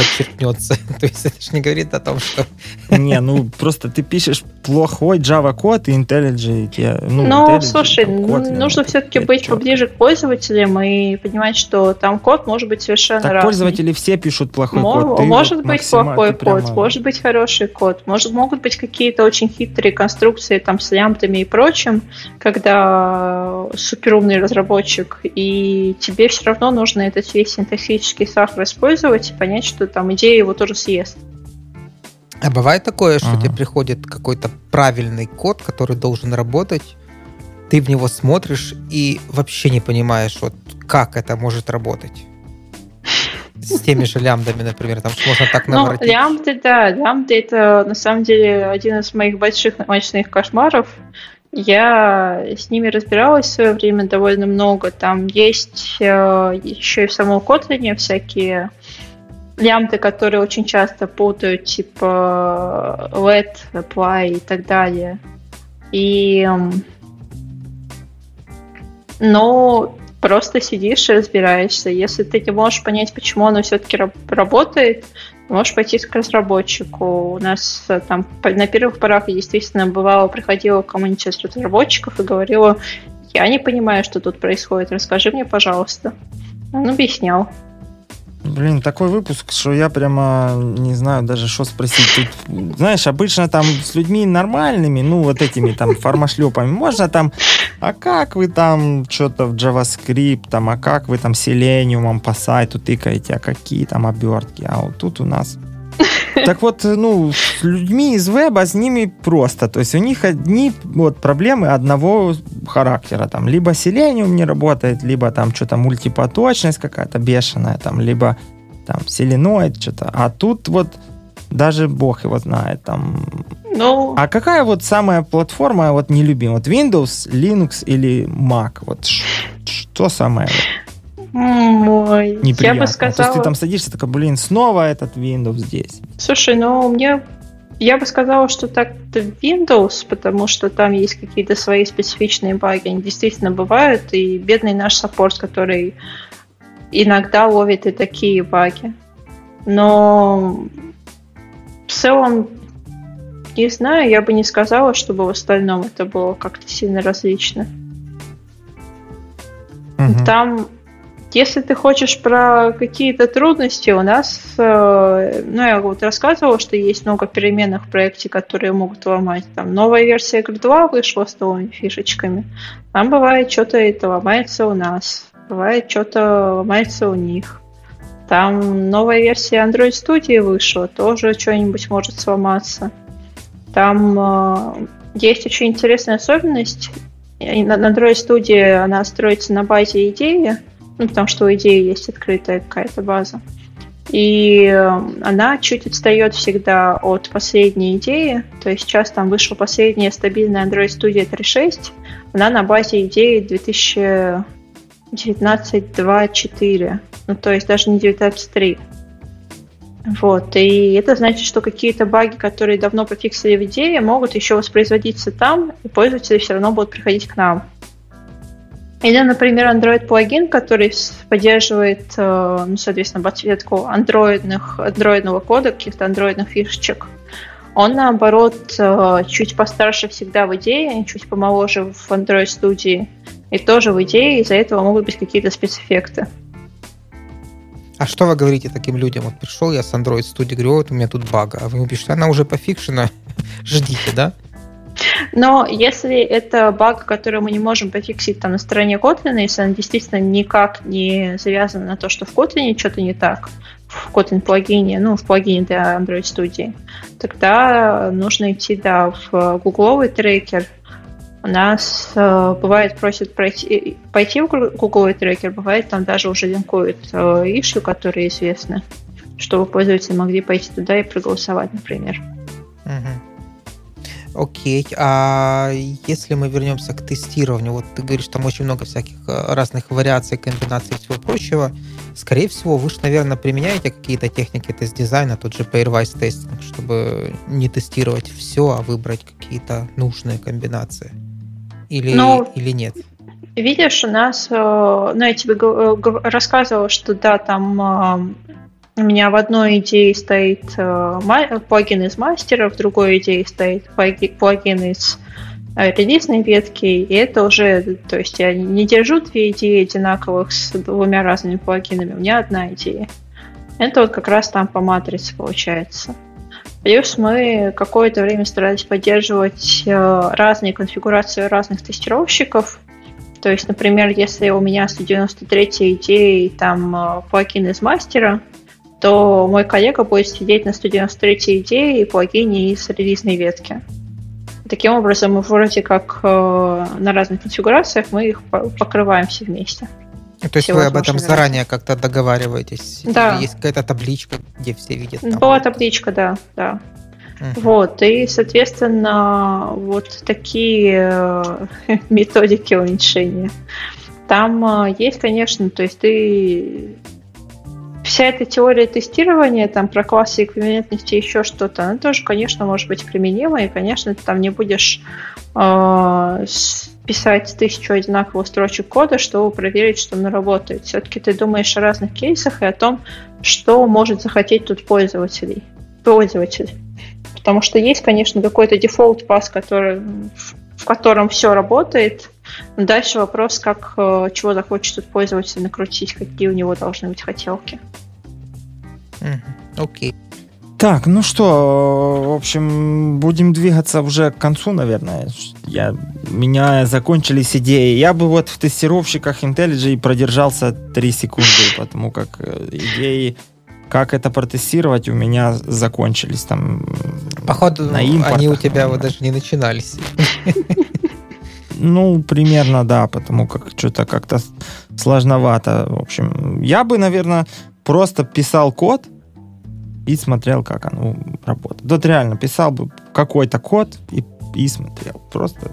подчеркнется. *laughs* То есть это же не говорит о том, что... Не, ну просто ты пишешь плохой Java код и IntelliJ. Ну, ну IntelliJ, слушай, Kotlin, нужно все-таки быть поближе к пользователям и понимать, что там код может быть совершенно так разный. пользователи все пишут плохой Мо- код. Ты может вот быть плохой прямо... код, может быть хороший код, может, могут быть какие-то очень хитрые конструкции там с лямбдами и прочим, когда суперумный разработчик, и тебе все равно нужно этот весь синтаксический сахар использовать и понять, что там идея его тоже съест. А бывает такое, что ага. тебе приходит какой-то правильный код, который должен работать, ты в него смотришь и вообще не понимаешь, вот как это может работать. С теми же лямбдами, например, там можно так ну, наворотить. Ну, лямбды, да, лямбды это на самом деле один из моих больших ночных кошмаров. Я с ними разбиралась в свое время довольно много. Там есть э, еще и в самом Kotlin всякие лямты, которые очень часто путают, типа let, apply и так далее. И но просто сидишь и разбираешься. Если ты не можешь понять, почему оно все-таки работает, можешь пойти к разработчику. У нас э, там на первых порах я действительно бывало приходила к кому-нибудь из разработчиков и говорила, я не понимаю, что тут происходит, расскажи мне, пожалуйста. Он объяснял. Блин, такой выпуск, что я прямо не знаю даже, что спросить. Тут, знаешь, обычно там с людьми нормальными, ну, вот этими там формашлепами, можно там, а как вы там что-то в JavaScript, там, а как вы там Selenium по сайту тыкаете, а какие там обертки, а вот тут у нас так вот, ну, с людьми из веба, с ними просто. То есть у них одни вот проблемы одного характера. Там либо Selenium не работает, либо там что-то мультипоточность какая-то бешеная, там, либо там селеноид что-то. А тут вот даже бог его знает. Там. Ну... А какая вот самая платформа вот нелюбимая? Вот Windows, Linux или Mac? Вот что самое? Мой. Неприятно. Я бы сказала... То есть ты там садишься, такой, блин, снова этот Windows здесь. Слушай, ну мне я бы сказала, что так-то Windows, потому что там есть какие-то свои специфичные баги, они действительно бывают, и бедный наш саппорт, который иногда ловит и такие баги. Но в целом, не знаю, я бы не сказала, чтобы в остальном это было как-то сильно различно. Угу. Там если ты хочешь про какие-то трудности, у нас, э, ну, я вот рассказывала, что есть много переменных в проекте, которые могут ломать. Там новая версия игр 2 вышла с новыми фишечками. Там бывает что-то это ломается у нас, бывает что-то ломается у них. Там новая версия Android Studio вышла, тоже что-нибудь может сломаться. Там э, есть очень интересная особенность. Android Studio она строится на базе идеи, ну, потому что у идеи есть открытая какая-то база. И э, она чуть отстает всегда от последней идеи. То есть сейчас там вышла последняя стабильная Android Studio 3.6. Она на базе идеи 2019.2.4. Ну, то есть даже не 19.3. Вот, и это значит, что какие-то баги, которые давно пофиксили в идее, могут еще воспроизводиться там, и пользователи все равно будут приходить к нам. Или, например, Android плагин, который поддерживает, э, ну, соответственно, подсветку андроидных, андроидного кода, каких-то андроидных фишечек. Он, наоборот, э, чуть постарше всегда в идее, чуть помоложе в Android студии. И тоже в идее из-за этого могут быть какие-то спецэффекты. А что вы говорите таким людям? Вот пришел я с Android студии, говорю, вот у меня тут бага. А вы ему пишете, она уже пофикшена, *laughs* ждите, да? Но если это баг, который мы не можем пофиксить там на стороне Kotlin, если он действительно никак не завязан на то, что в Kotlin что-то не так, в Kotlin плагине, ну, в плагине для Android студии, тогда нужно идти, да, в гугловый трекер. У нас э, бывает просят пройти, пойти в гугловый трекер, бывает там даже уже линкуют э, issue, которые известны, чтобы пользователи могли пойти туда и проголосовать, например. Uh-huh. Окей, а если мы вернемся к тестированию, вот ты говоришь, там очень много всяких э, разных вариаций, комбинаций и всего прочего, скорее всего, вы же, наверное, применяете какие-то техники тест-дизайна, тот же pairwise тестинг, чтобы не тестировать все, а выбрать какие-то нужные комбинации. Или, ну, или нет? Видишь, у нас, э, ну, я тебе э, рассказывала, что да, там у меня в одной идее стоит э, плагин из мастера, в другой идее стоит плагин из э, релизной ветки, и это уже, то есть я не держу две идеи одинаковых с двумя разными плагинами, у меня одна идея. Это вот как раз там по матрице получается. Плюс мы какое-то время старались поддерживать э, разные конфигурации разных тестировщиков. То есть, например, если у меня 193 идеи там плагин из мастера, то мой коллега будет сидеть на 193 идее и плагине из релизной ветки. Таким образом, мы вроде как э, на разных конфигурациях мы их покрываем все вместе. То есть вы об этом заранее как-то договариваетесь? Да. Или есть какая-то табличка, где все видят? Там Была табличка, да, да. Uh-huh. Вот, и, соответственно, вот такие э, *laughs* методики уменьшения. Там э, есть, конечно, то есть ты вся эта теория тестирования, там про классы эквивалентности, еще что-то, она тоже, конечно, может быть применима, и, конечно, ты там не будешь э, писать тысячу одинаковых строчек кода, чтобы проверить, что оно работает. Все-таки ты думаешь о разных кейсах и о том, что может захотеть тут пользователей, пользователь. Потому что есть, конечно, какой-то дефолт пас, который, в котором все работает. Но дальше вопрос, как э, чего захочет тут пользователь накрутить, какие у него должны быть хотелки. Окей. Okay. Так, ну что, в общем, будем двигаться уже к концу, наверное. Я, у меня закончились идеи. Я бы вот в тестировщиках IntelliJ продержался 3 секунды, потому как э, идеи, как это протестировать, у меня закончились там. Походу, на они у тебя вот даже не начинались. *laughs* Ну, примерно, да, потому как что-то как-то сложновато. В общем, я бы, наверное, просто писал код и смотрел, как оно работает. Вот реально писал бы какой-то код и, и смотрел. Просто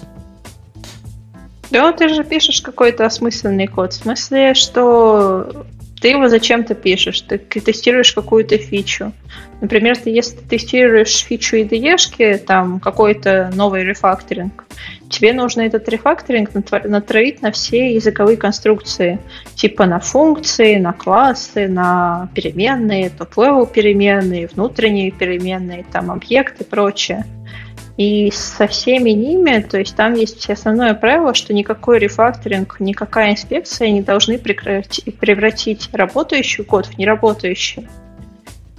да, ты же пишешь какой-то осмысленный код. В смысле, что ты его зачем-то пишешь, ты тестируешь какую-то фичу. Например, ты, если ты тестируешь фичу IDE, там какой-то новый рефакторинг, тебе нужно этот рефакторинг натравить на все языковые конструкции, типа на функции, на классы, на переменные, top-level переменные, внутренние переменные, там объекты и прочее. И со всеми ними, то есть там есть основное правило, что никакой рефакторинг, никакая инспекция не должны превратить работающий код в неработающий.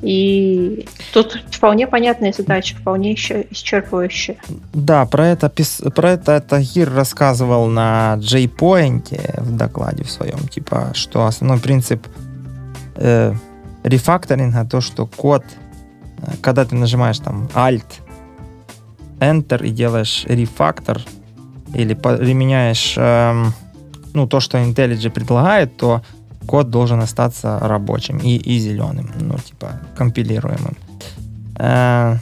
И тут вполне понятная задача, вполне еще исчерпывающая. Да, про это, про это Тагир рассказывал на JPoint в докладе в своем, типа, что основной принцип э, рефакторинга то, что код, э, когда ты нажимаешь там Alt, Enter и делаешь рефактор или применяешь эм, ну, то, что IntelliJ предлагает, то код должен остаться рабочим и, и зеленым, ну, типа, компилируемым. Э,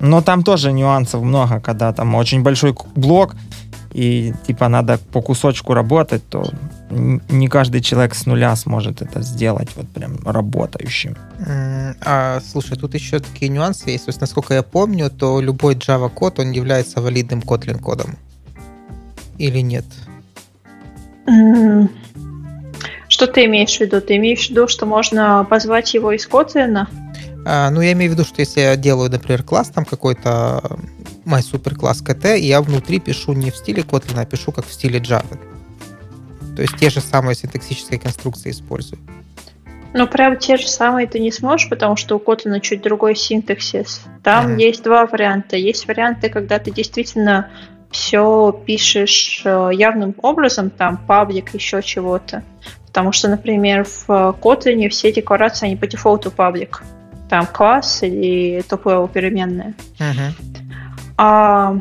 но там тоже нюансов много, когда там очень большой блок, и типа надо по кусочку работать, то не каждый человек с нуля сможет это сделать вот прям работающим. А, слушай, тут еще такие нюансы есть. То есть, насколько я помню, то любой Java код, он является валидным Kotlin кодом. Или нет? Что ты имеешь в виду? Ты имеешь в виду, что можно позвать его из Kotlin? А, ну, я имею в виду, что если я делаю, например, класс там какой-то мой суперкласс КТ, и я внутри пишу не в стиле Kotlin, а пишу как в стиле Java. То есть те же самые синтаксические конструкции использую. Ну, прям те же самые ты не сможешь, потому что у Kotlin чуть другой синтаксис. Там ага. есть два варианта. Есть варианты, когда ты действительно все пишешь э, явным образом, там, public, еще чего-то. Потому что, например, в Kotlin все декларации, они по дефолту public. Там класс или top-level переменная. Uh-huh. А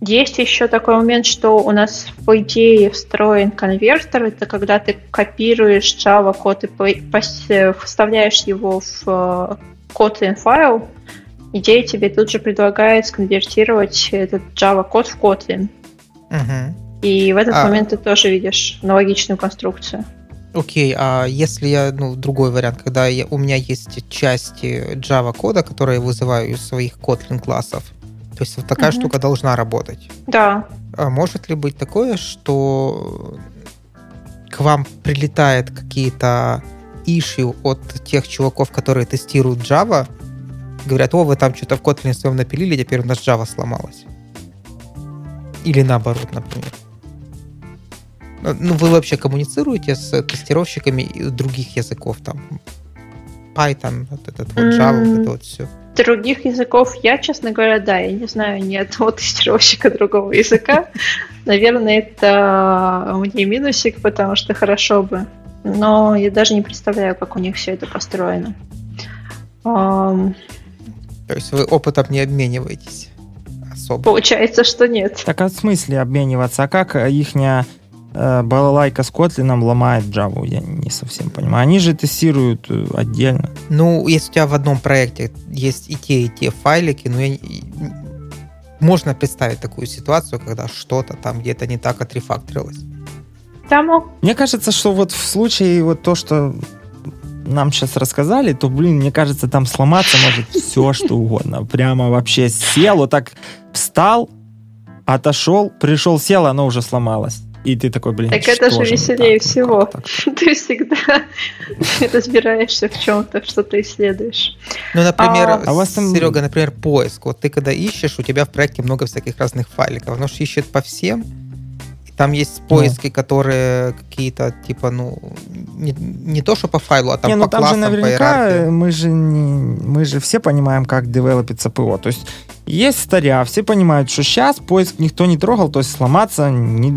есть еще такой момент, что у нас по идее встроен конвертер. Это когда ты копируешь Java код и вставляешь его в э, Kotlin файл, идея тебе тут же предлагает сконвертировать этот Java код в Kotlin. Угу. И в этот а... момент ты тоже видишь аналогичную конструкцию. Окей, а если я, ну, другой вариант, когда я, у меня есть части Java кода, которые я вызываю из своих Kotlin классов, то есть вот такая угу. штука должна работать. Да. А может ли быть такое, что к вам прилетает какие-то ишью от тех чуваков, которые тестируют Java, говорят, о, вы там что-то в Kotlin своем напилили, теперь у нас Java сломалась. Или наоборот, например. Ну, ну вы вообще коммуницируете с тестировщиками других языков, там, Python, вот этот вот Java, mm-hmm. вот это вот все? других языков я, честно говоря, да, я не знаю ни одного *laughs* тестировщика другого языка. Наверное, это мне минусик, потому что хорошо бы. Но я даже не представляю, как у них все это построено. Um, То есть вы опытом не обмениваетесь особо? Получается, что нет. Так а в смысле обмениваться? А как их э, балалайка с Kotlin ломает Java? Я не совсем понимаю. Они же тестируют э, отдельно. Ну, если у тебя в одном проекте есть и те, и те файлики, ну, я, можно представить такую ситуацию, когда что-то там где-то не так отрефакторилось. Там... Мне кажется, что вот в случае вот то, что нам сейчас рассказали, то, блин, мне кажется, там сломаться может все, что угодно. Прямо вообще сел, вот так встал, отошел, пришел, сел, оно уже сломалось. И ты такой, блин, Так это же веселее так, всего. Так, так. *laughs* Ты всегда *laughs* разбираешься в чем-то, что ты исследуешь. Ну, например, а, а у вас там... Серега, например, поиск. Вот ты когда ищешь, у тебя в проекте много всяких разных файликов. Оно же ищет по всем, там есть поиски, ну. которые какие-то, типа, ну, не, не то, что по файлу, а там не, ну, по там классам, же наверняка мы же, не, мы же все понимаем, как девелопится ПО. То есть есть старя, все понимают, что сейчас поиск никто не трогал, то есть сломаться не,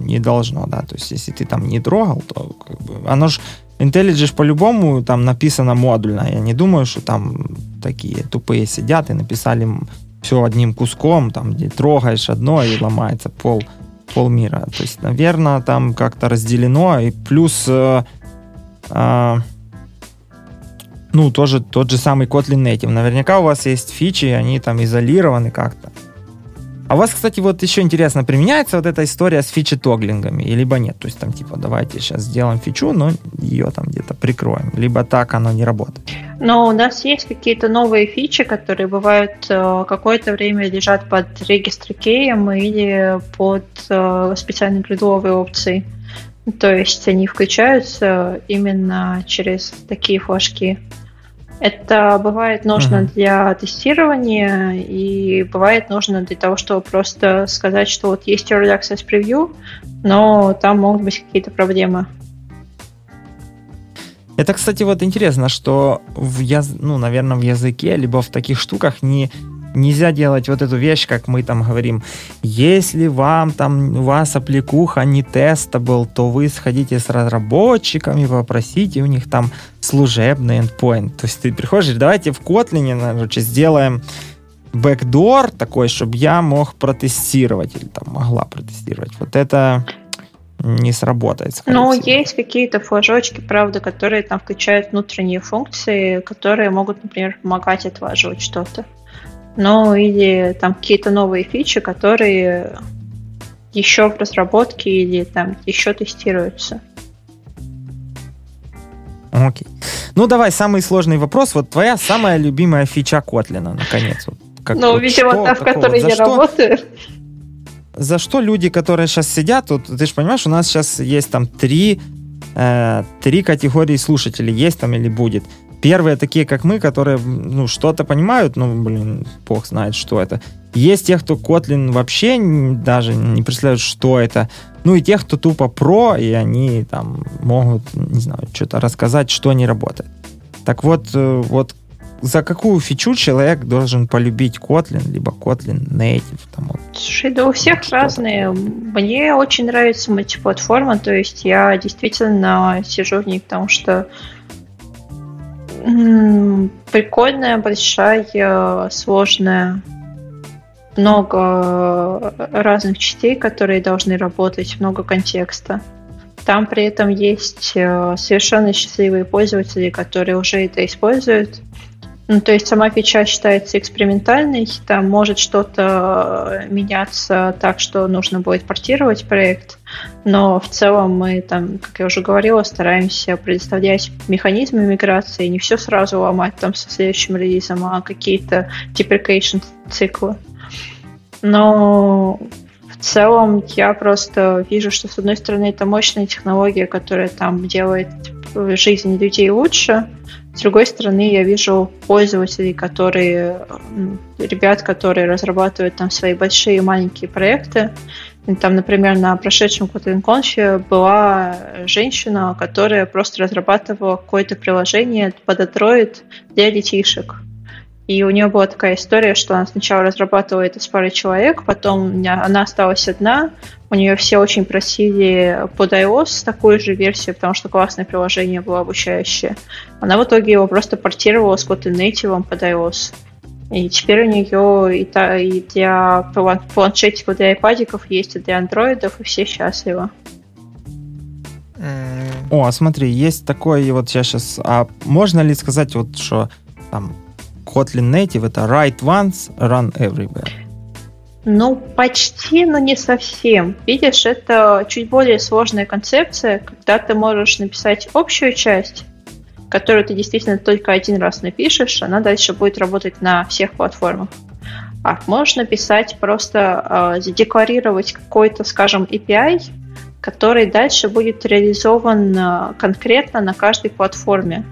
не должно, да. То есть если ты там не трогал, то как бы, оно же IntelliJ по-любому там написано модульно. Я не думаю, что там такие тупые сидят и написали все одним куском, там, где трогаешь одно и ломается пол полмира. То есть, наверное, там как-то разделено. И плюс, э, э, ну, тоже тот же самый Kotlin Native. Наверняка у вас есть фичи, они там изолированы как-то. А у вас, кстати, вот еще интересно, применяется вот эта история с фичи-тоглингами, либо нет? То есть там типа давайте сейчас сделаем фичу, но ее там где-то прикроем. Либо так оно не работает. Но у нас есть какие-то новые фичи, которые бывают э, какое-то время лежат под регистр или под э, специальной гридовой опцией. То есть они включаются именно через такие флажки. Это бывает нужно uh-huh. для тестирования и бывает нужно для того, чтобы просто сказать, что вот есть Early Access Preview, но там могут быть какие-то проблемы. Это, кстати, вот интересно, что в яз... ну, наверное, в языке, либо в таких штуках не нельзя делать вот эту вещь, как мы там говорим. Если вам там, у вас аппликуха не тестабл, то вы сходите с разработчиками, попросите у них там служебный endpoint. То есть ты приходишь, давайте в Kotlin, короче, сделаем бэкдор такой, чтобы я мог протестировать или там могла протестировать. Вот это не сработает. Всего. есть какие-то флажочки, правда, которые там включают внутренние функции, которые могут, например, помогать отваживать что-то ну или там какие-то новые фичи, которые еще в разработке или там еще тестируются. Окей. Ну давай, самый сложный вопрос. Вот твоя самая любимая фича Котлина, наконец. Вот, как, ну, вот видимо, что, та, в которой я что, работаю. За что люди, которые сейчас сидят, вот ты же понимаешь, у нас сейчас есть там три, э, три категории слушателей, есть там или будет. Первые такие, как мы, которые, ну, что-то понимают, ну, блин, бог знает, что это. Есть те, кто Kotlin вообще даже не представляют, что это. Ну, и тех, кто тупо про, и они там могут, не знаю, что-то рассказать, что не работает. Так вот, э, вот за какую фичу человек должен полюбить Kotlin, либо Kotlin Native? Там, вот, Слушай, да у всех разные. Мне очень нравится мультиплатформа, то есть я действительно сижу в ней, потому что Прикольная, большая, сложная. Много разных частей, которые должны работать, много контекста. Там при этом есть э, совершенно счастливые пользователи, которые уже это используют. Ну, то есть сама фича считается экспериментальной, там может что-то меняться так, что нужно будет портировать проект, но в целом мы там, как я уже говорила, стараемся предоставлять механизмы миграции, не все сразу ломать там со следующим релизом, а какие-то deprecation циклы. Но в целом я просто вижу, что с одной стороны это мощная технология, которая там делает жизнь людей лучше, с другой стороны, я вижу пользователей, которые, ребят, которые разрабатывают там свои большие и маленькие проекты. Там, например, на прошедшем KotlinConf была женщина, которая просто разрабатывала какое-то приложение под Android для детишек. И у нее была такая история, что она сначала разрабатывала это с парой человек, потом она осталась одна, у нее все очень просили под iOS такую же версию, потому что классное приложение было обучающее. Она в итоге его просто портировала с Kotlin Native под iOS. И теперь у нее и, та, и для планшетиков, для iPadиков есть, и для андроидов, и все счастливы. О, смотри, есть такое, вот я сейчас... А можно ли сказать, вот что там Kotlin Native это write once, run everywhere? Ну, почти, но не совсем. Видишь, это чуть более сложная концепция, когда ты можешь написать общую часть, которую ты действительно только один раз напишешь, она дальше будет работать на всех платформах. А можешь написать просто, э, задекларировать какой-то, скажем, API, который дальше будет реализован э, конкретно на каждой платформе.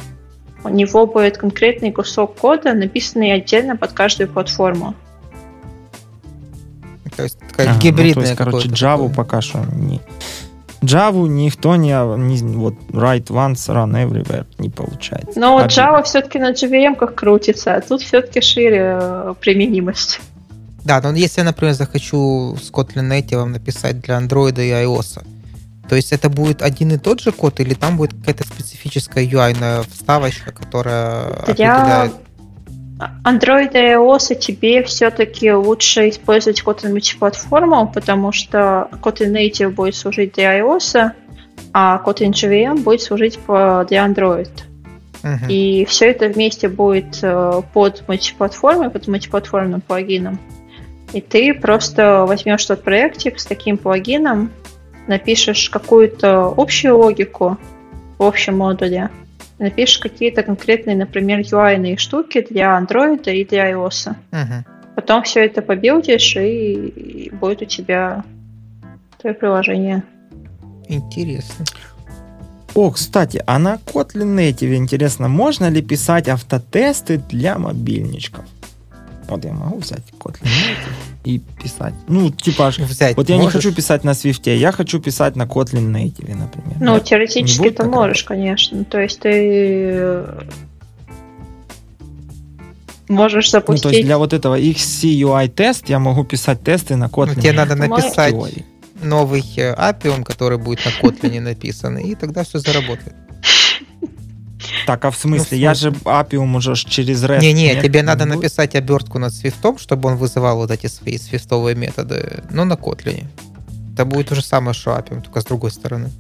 У него будет конкретный кусок кода, написанный отдельно под каждую платформу. То есть такая ага, гибридная. Ну, то есть, короче, Java такое. пока что не... Java никто не, не вот write once, run everywhere не получается. Но вот Java все-таки на JVM как крутится, а тут все-таки шире э, применимость. Да, но если я, например, захочу с Kotlin Native написать для Android и iOS, то есть это будет один и тот же код, или там будет какая-то специфическая UI вставочка, которая Для определяет... Android и iOS тебе все-таки лучше использовать Kotlin мультиплатформу, потому что Kotlin Native будет служить для iOS, а Kotlin JVM будет служить для Android. Uh-huh. И все это вместе будет э, под мультиплатформой, под мультиплатформным плагином. И ты просто возьмешь тот проектик с таким плагином, напишешь какую-то общую логику в общем модуле, напишешь какие-то конкретные, например, UI штуки для Android и для iOS. Угу. Потом все это побилдишь, и, и будет у тебя твое приложение. Интересно. О, кстати, а на Kotlin Native интересно, можно ли писать автотесты для мобильничков? Вот я могу взять Kotlin Native и писать. Ну, типа, взять вот я можешь? не хочу писать на Swift, я хочу писать на Kotlin Native, например. Ну, Нет? теоретически ты можешь, конечно. То есть ты можешь запустить... Ну, то есть для вот этого XCUI тест я могу писать тесты на Kotlin. Ну, тебе надо написать новый API, который будет на Kotlin *laughs* написан, и тогда все заработает. Так, а в смысле? Ну, я же Appium уже через REST... Не-не, тебе надо написать обертку над свифтом, чтобы он вызывал вот эти свои свифтовые методы, но на Kotlin. Это будет то же самое, что Appium, только с другой стороны.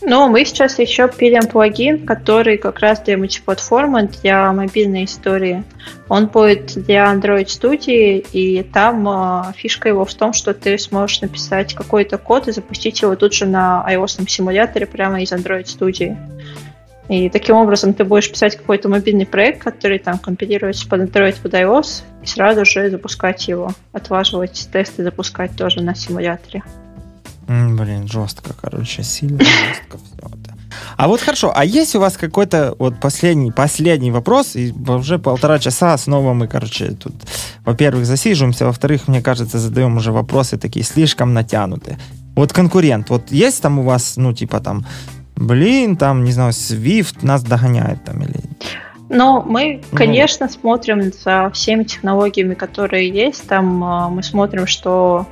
Ну, мы сейчас еще пилим плагин, который как раз для мультиплатформы, для мобильной истории. Он будет для Android Studio, и там э, фишка его в том, что ты сможешь написать какой-то код и запустить его тут же на iOS симуляторе прямо из Android Studio. И таким образом ты будешь писать какой-то мобильный проект, который там компилируется под Android, под iOS, и сразу же запускать его, отлаживать тесты, запускать тоже на симуляторе. Блин, жестко, короче, сильно жестко все это. А вот хорошо, а есть у вас какой-то вот последний, последний вопрос, и уже полтора часа снова мы, короче, тут, во-первых, засиживаемся, во-вторых, мне кажется, задаем уже вопросы такие слишком натянутые. Вот конкурент, вот есть там у вас, ну, типа там, блин, там, не знаю, Swift нас догоняет там или... Но мы, ну. конечно, ну. смотрим за всеми технологиями, которые есть. Там э, мы смотрим, что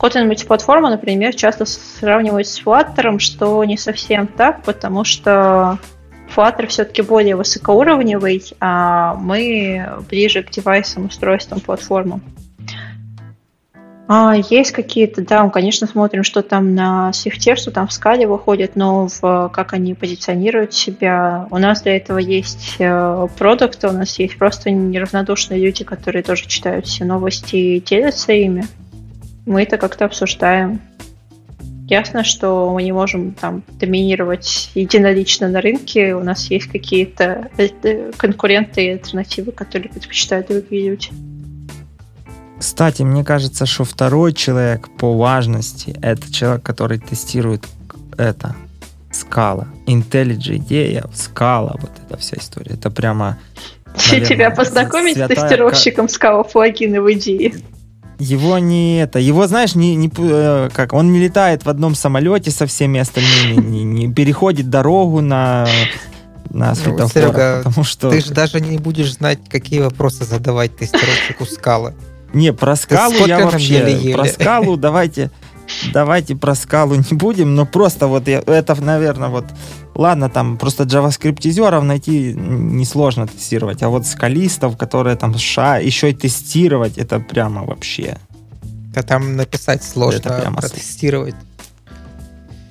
Kotlin мультиплатформа, например, часто сравнивают с Flutter, что не совсем так, потому что Flutter все-таки более высокоуровневый, а мы ближе к девайсам, устройствам, платформам. А, есть какие-то, да, мы, конечно, смотрим, что там на Swift, что там в скале выходит, но в, как они позиционируют себя. У нас для этого есть э, продукты, у нас есть просто неравнодушные люди, которые тоже читают все новости и делятся ими. Мы это как-то обсуждаем. Ясно, что мы не можем там доминировать единолично на рынке. У нас есть какие-то э, конкуренты и альтернативы, которые предпочитают другие люди. Кстати, мне кажется, что второй человек по важности это человек, который тестирует это скала. IntelliJ идея, скала, вот эта вся история. Это прямо... Наверное, Тебя познакомить святая... с тестировщиком скала плагины в идее? Его не это, его знаешь, не, не э, как он не летает в одном самолете со всеми остальными, не, не переходит дорогу на на светофорах, ну, Серега, потому что ты же даже не будешь знать, какие вопросы задавать тестировщику скалы. Не, про скалу я вообще... Еле -еле. Про скалу давайте... Давайте про скалу не будем, но просто вот я, это, наверное, вот... Ладно, там просто JavaScript-изеров найти несложно тестировать, а вот скалистов, которые там ша, еще и тестировать, это прямо вообще... Да там написать сложно, это прямо протестировать.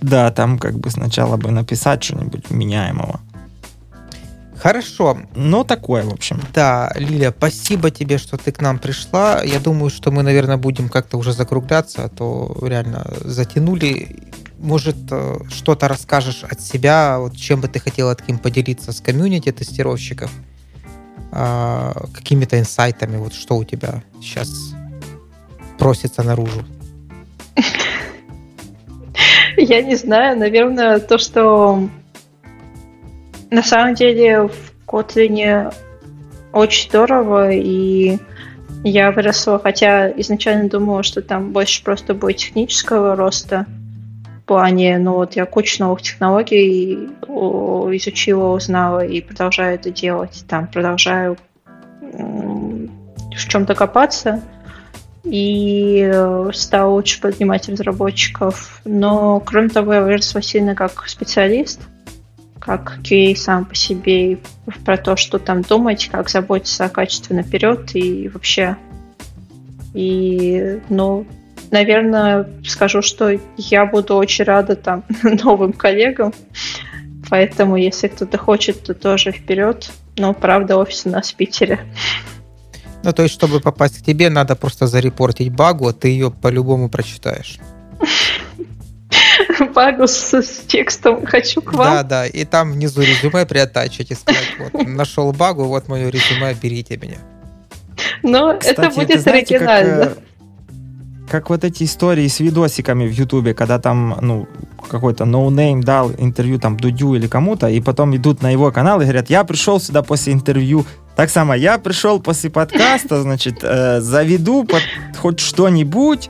Да, там как бы сначала бы написать что-нибудь меняемого. Хорошо. Ну, такое, в общем. Да, Лиля, спасибо тебе, что ты к нам пришла. Я думаю, что мы, наверное, будем как-то уже закругляться, а то реально затянули. Может, э, что-то расскажешь от себя, вот чем бы ты хотела таким поделиться с комьюнити тестировщиков, а, какими-то инсайтами, вот что у тебя сейчас просится наружу? *laughs* Я не знаю, наверное, то, что на самом деле в Kotlin очень здорово, и я выросла, хотя изначально думала, что там больше просто будет технического роста в плане, ну вот я кучу новых технологий изучила, узнала и продолжаю это делать. Там продолжаю в чем-то копаться и э, стал лучше поднимать разработчиков. Но, кроме того, я выросла сильно как специалист – как QA сам по себе, и про то, что там думать, как заботиться о качестве наперед и вообще. И, ну, наверное, скажу, что я буду очень рада там *laughs* новым коллегам. Поэтому, если кто-то хочет, то тоже вперед. Но, правда, офис у нас в Питере. Ну, то есть, чтобы попасть к тебе, надо просто зарепортить багу, а ты ее по-любому прочитаешь. *laughs* багу с, с текстом «хочу к вам». Да, да, и там внизу резюме приотачить и сказать, вот, *laughs* нашел багу, вот мое резюме, берите меня. Ну, это будет знаете, оригинально. Как, э, как вот эти истории с видосиками в Ютубе, когда там, ну, какой-то no name дал интервью там Дудю или кому-то, и потом идут на его канал и говорят, я пришел сюда после интервью. Так само, я пришел после подкаста, *laughs* значит, э, заведу под хоть что-нибудь,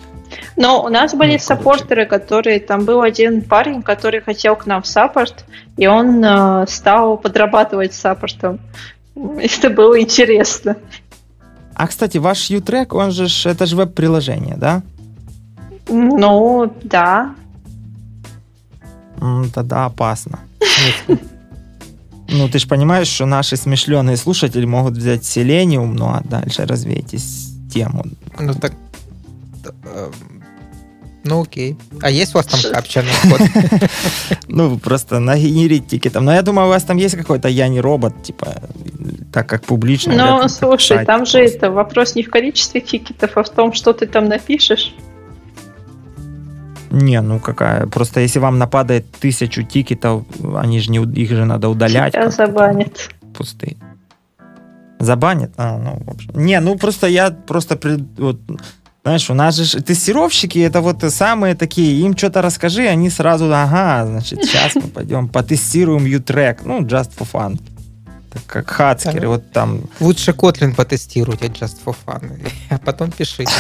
но у нас были ну, саппортеры, которые... Там был один парень, который хотел к нам в саппорт, и он э, стал подрабатывать саппортом. *laughs* Это было интересно. А, кстати, ваш YouTrack, он же, это же веб-приложение, да? Ну, да. Тогда опасно. *laughs* Ну, ты же понимаешь, что наши смешленные слушатели могут взять Selenium, ну а дальше развейте тему. Ну так ну окей. А есть у вас там капчерный код? *laughs* Ну, просто нагенерить тикетом. Но я думаю, у вас там есть какой-то «я не робот», типа, так как публично. Ну, слушай, там же это вопрос не в количестве тикетов, а в том, что ты там напишешь. Не, ну какая. Просто если вам нападает тысячу тикетов, они же не их же надо удалять. Тебя забанят. Пустые. Забанят? А, ну, в общем. Не, ну просто я просто пред, вот, знаешь, у нас же тестировщики, это вот самые такие, им что-то расскажи, они сразу, ага, значит, сейчас мы пойдем потестируем U-Track, ну, just for fun. Так как Хацкер, вот там... Лучше Kotlin потестируйте just for fun, а потом пишите.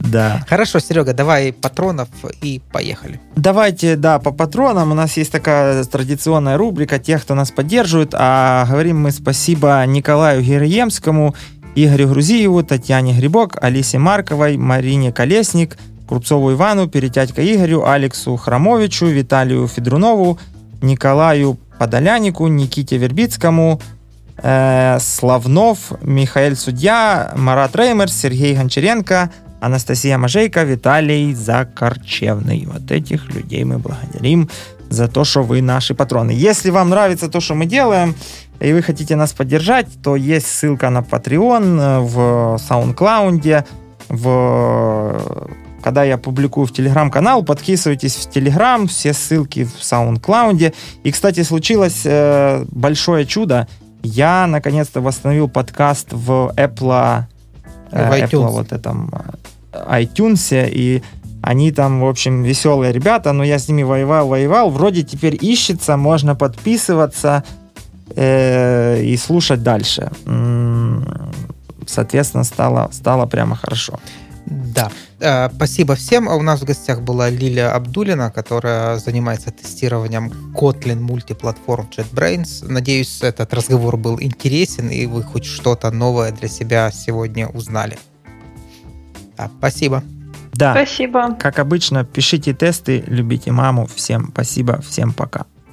Да. Хорошо, Серега, давай патронов и поехали. Давайте, да, по патронам. У нас есть такая традиционная рубрика тех, кто нас поддерживает. А говорим мы спасибо Николаю Героемскому Игорю Грузиеву, Татьяне Грибок, Алисе Марковой, Марине Колесник, Крупцову Ивану, Перетятько Игорю, Алексу Храмовичу, Виталию Федрунову, Николаю Подолянику, Никите Вербицкому, э, Славнов, Михаил Судья, Марат Реймер, Сергей Гончаренко, Анастасия Мажейка, Виталий Закорчевный. Вот этих людей мы благодарим за то, что вы наши патроны. Если вам нравится то, что мы делаем, и вы хотите нас поддержать, то есть ссылка на Patreon э, в SoundCloud, в когда я публикую в Телеграм-канал, подписывайтесь в Телеграм, все ссылки в SoundCloud. И, кстати, случилось э, большое чудо. Я наконец-то восстановил подкаст в Apple, э, в iTunes. Apple вот этом э, iTunes, и они там, в общем, веселые ребята, но я с ними воевал, воевал. Вроде теперь ищется, можно подписываться э, и слушать дальше. Соответственно, стало, стало прямо хорошо. Да. Э, спасибо всем. У нас в гостях была Лилия Абдулина, которая занимается тестированием Kotlin мультиплатформ JetBrains. Надеюсь, этот разговор был интересен, и вы хоть что-то новое для себя сегодня узнали. Да, спасибо. Да. Спасибо. Как обычно, пишите тесты, любите маму. Всем спасибо, всем пока.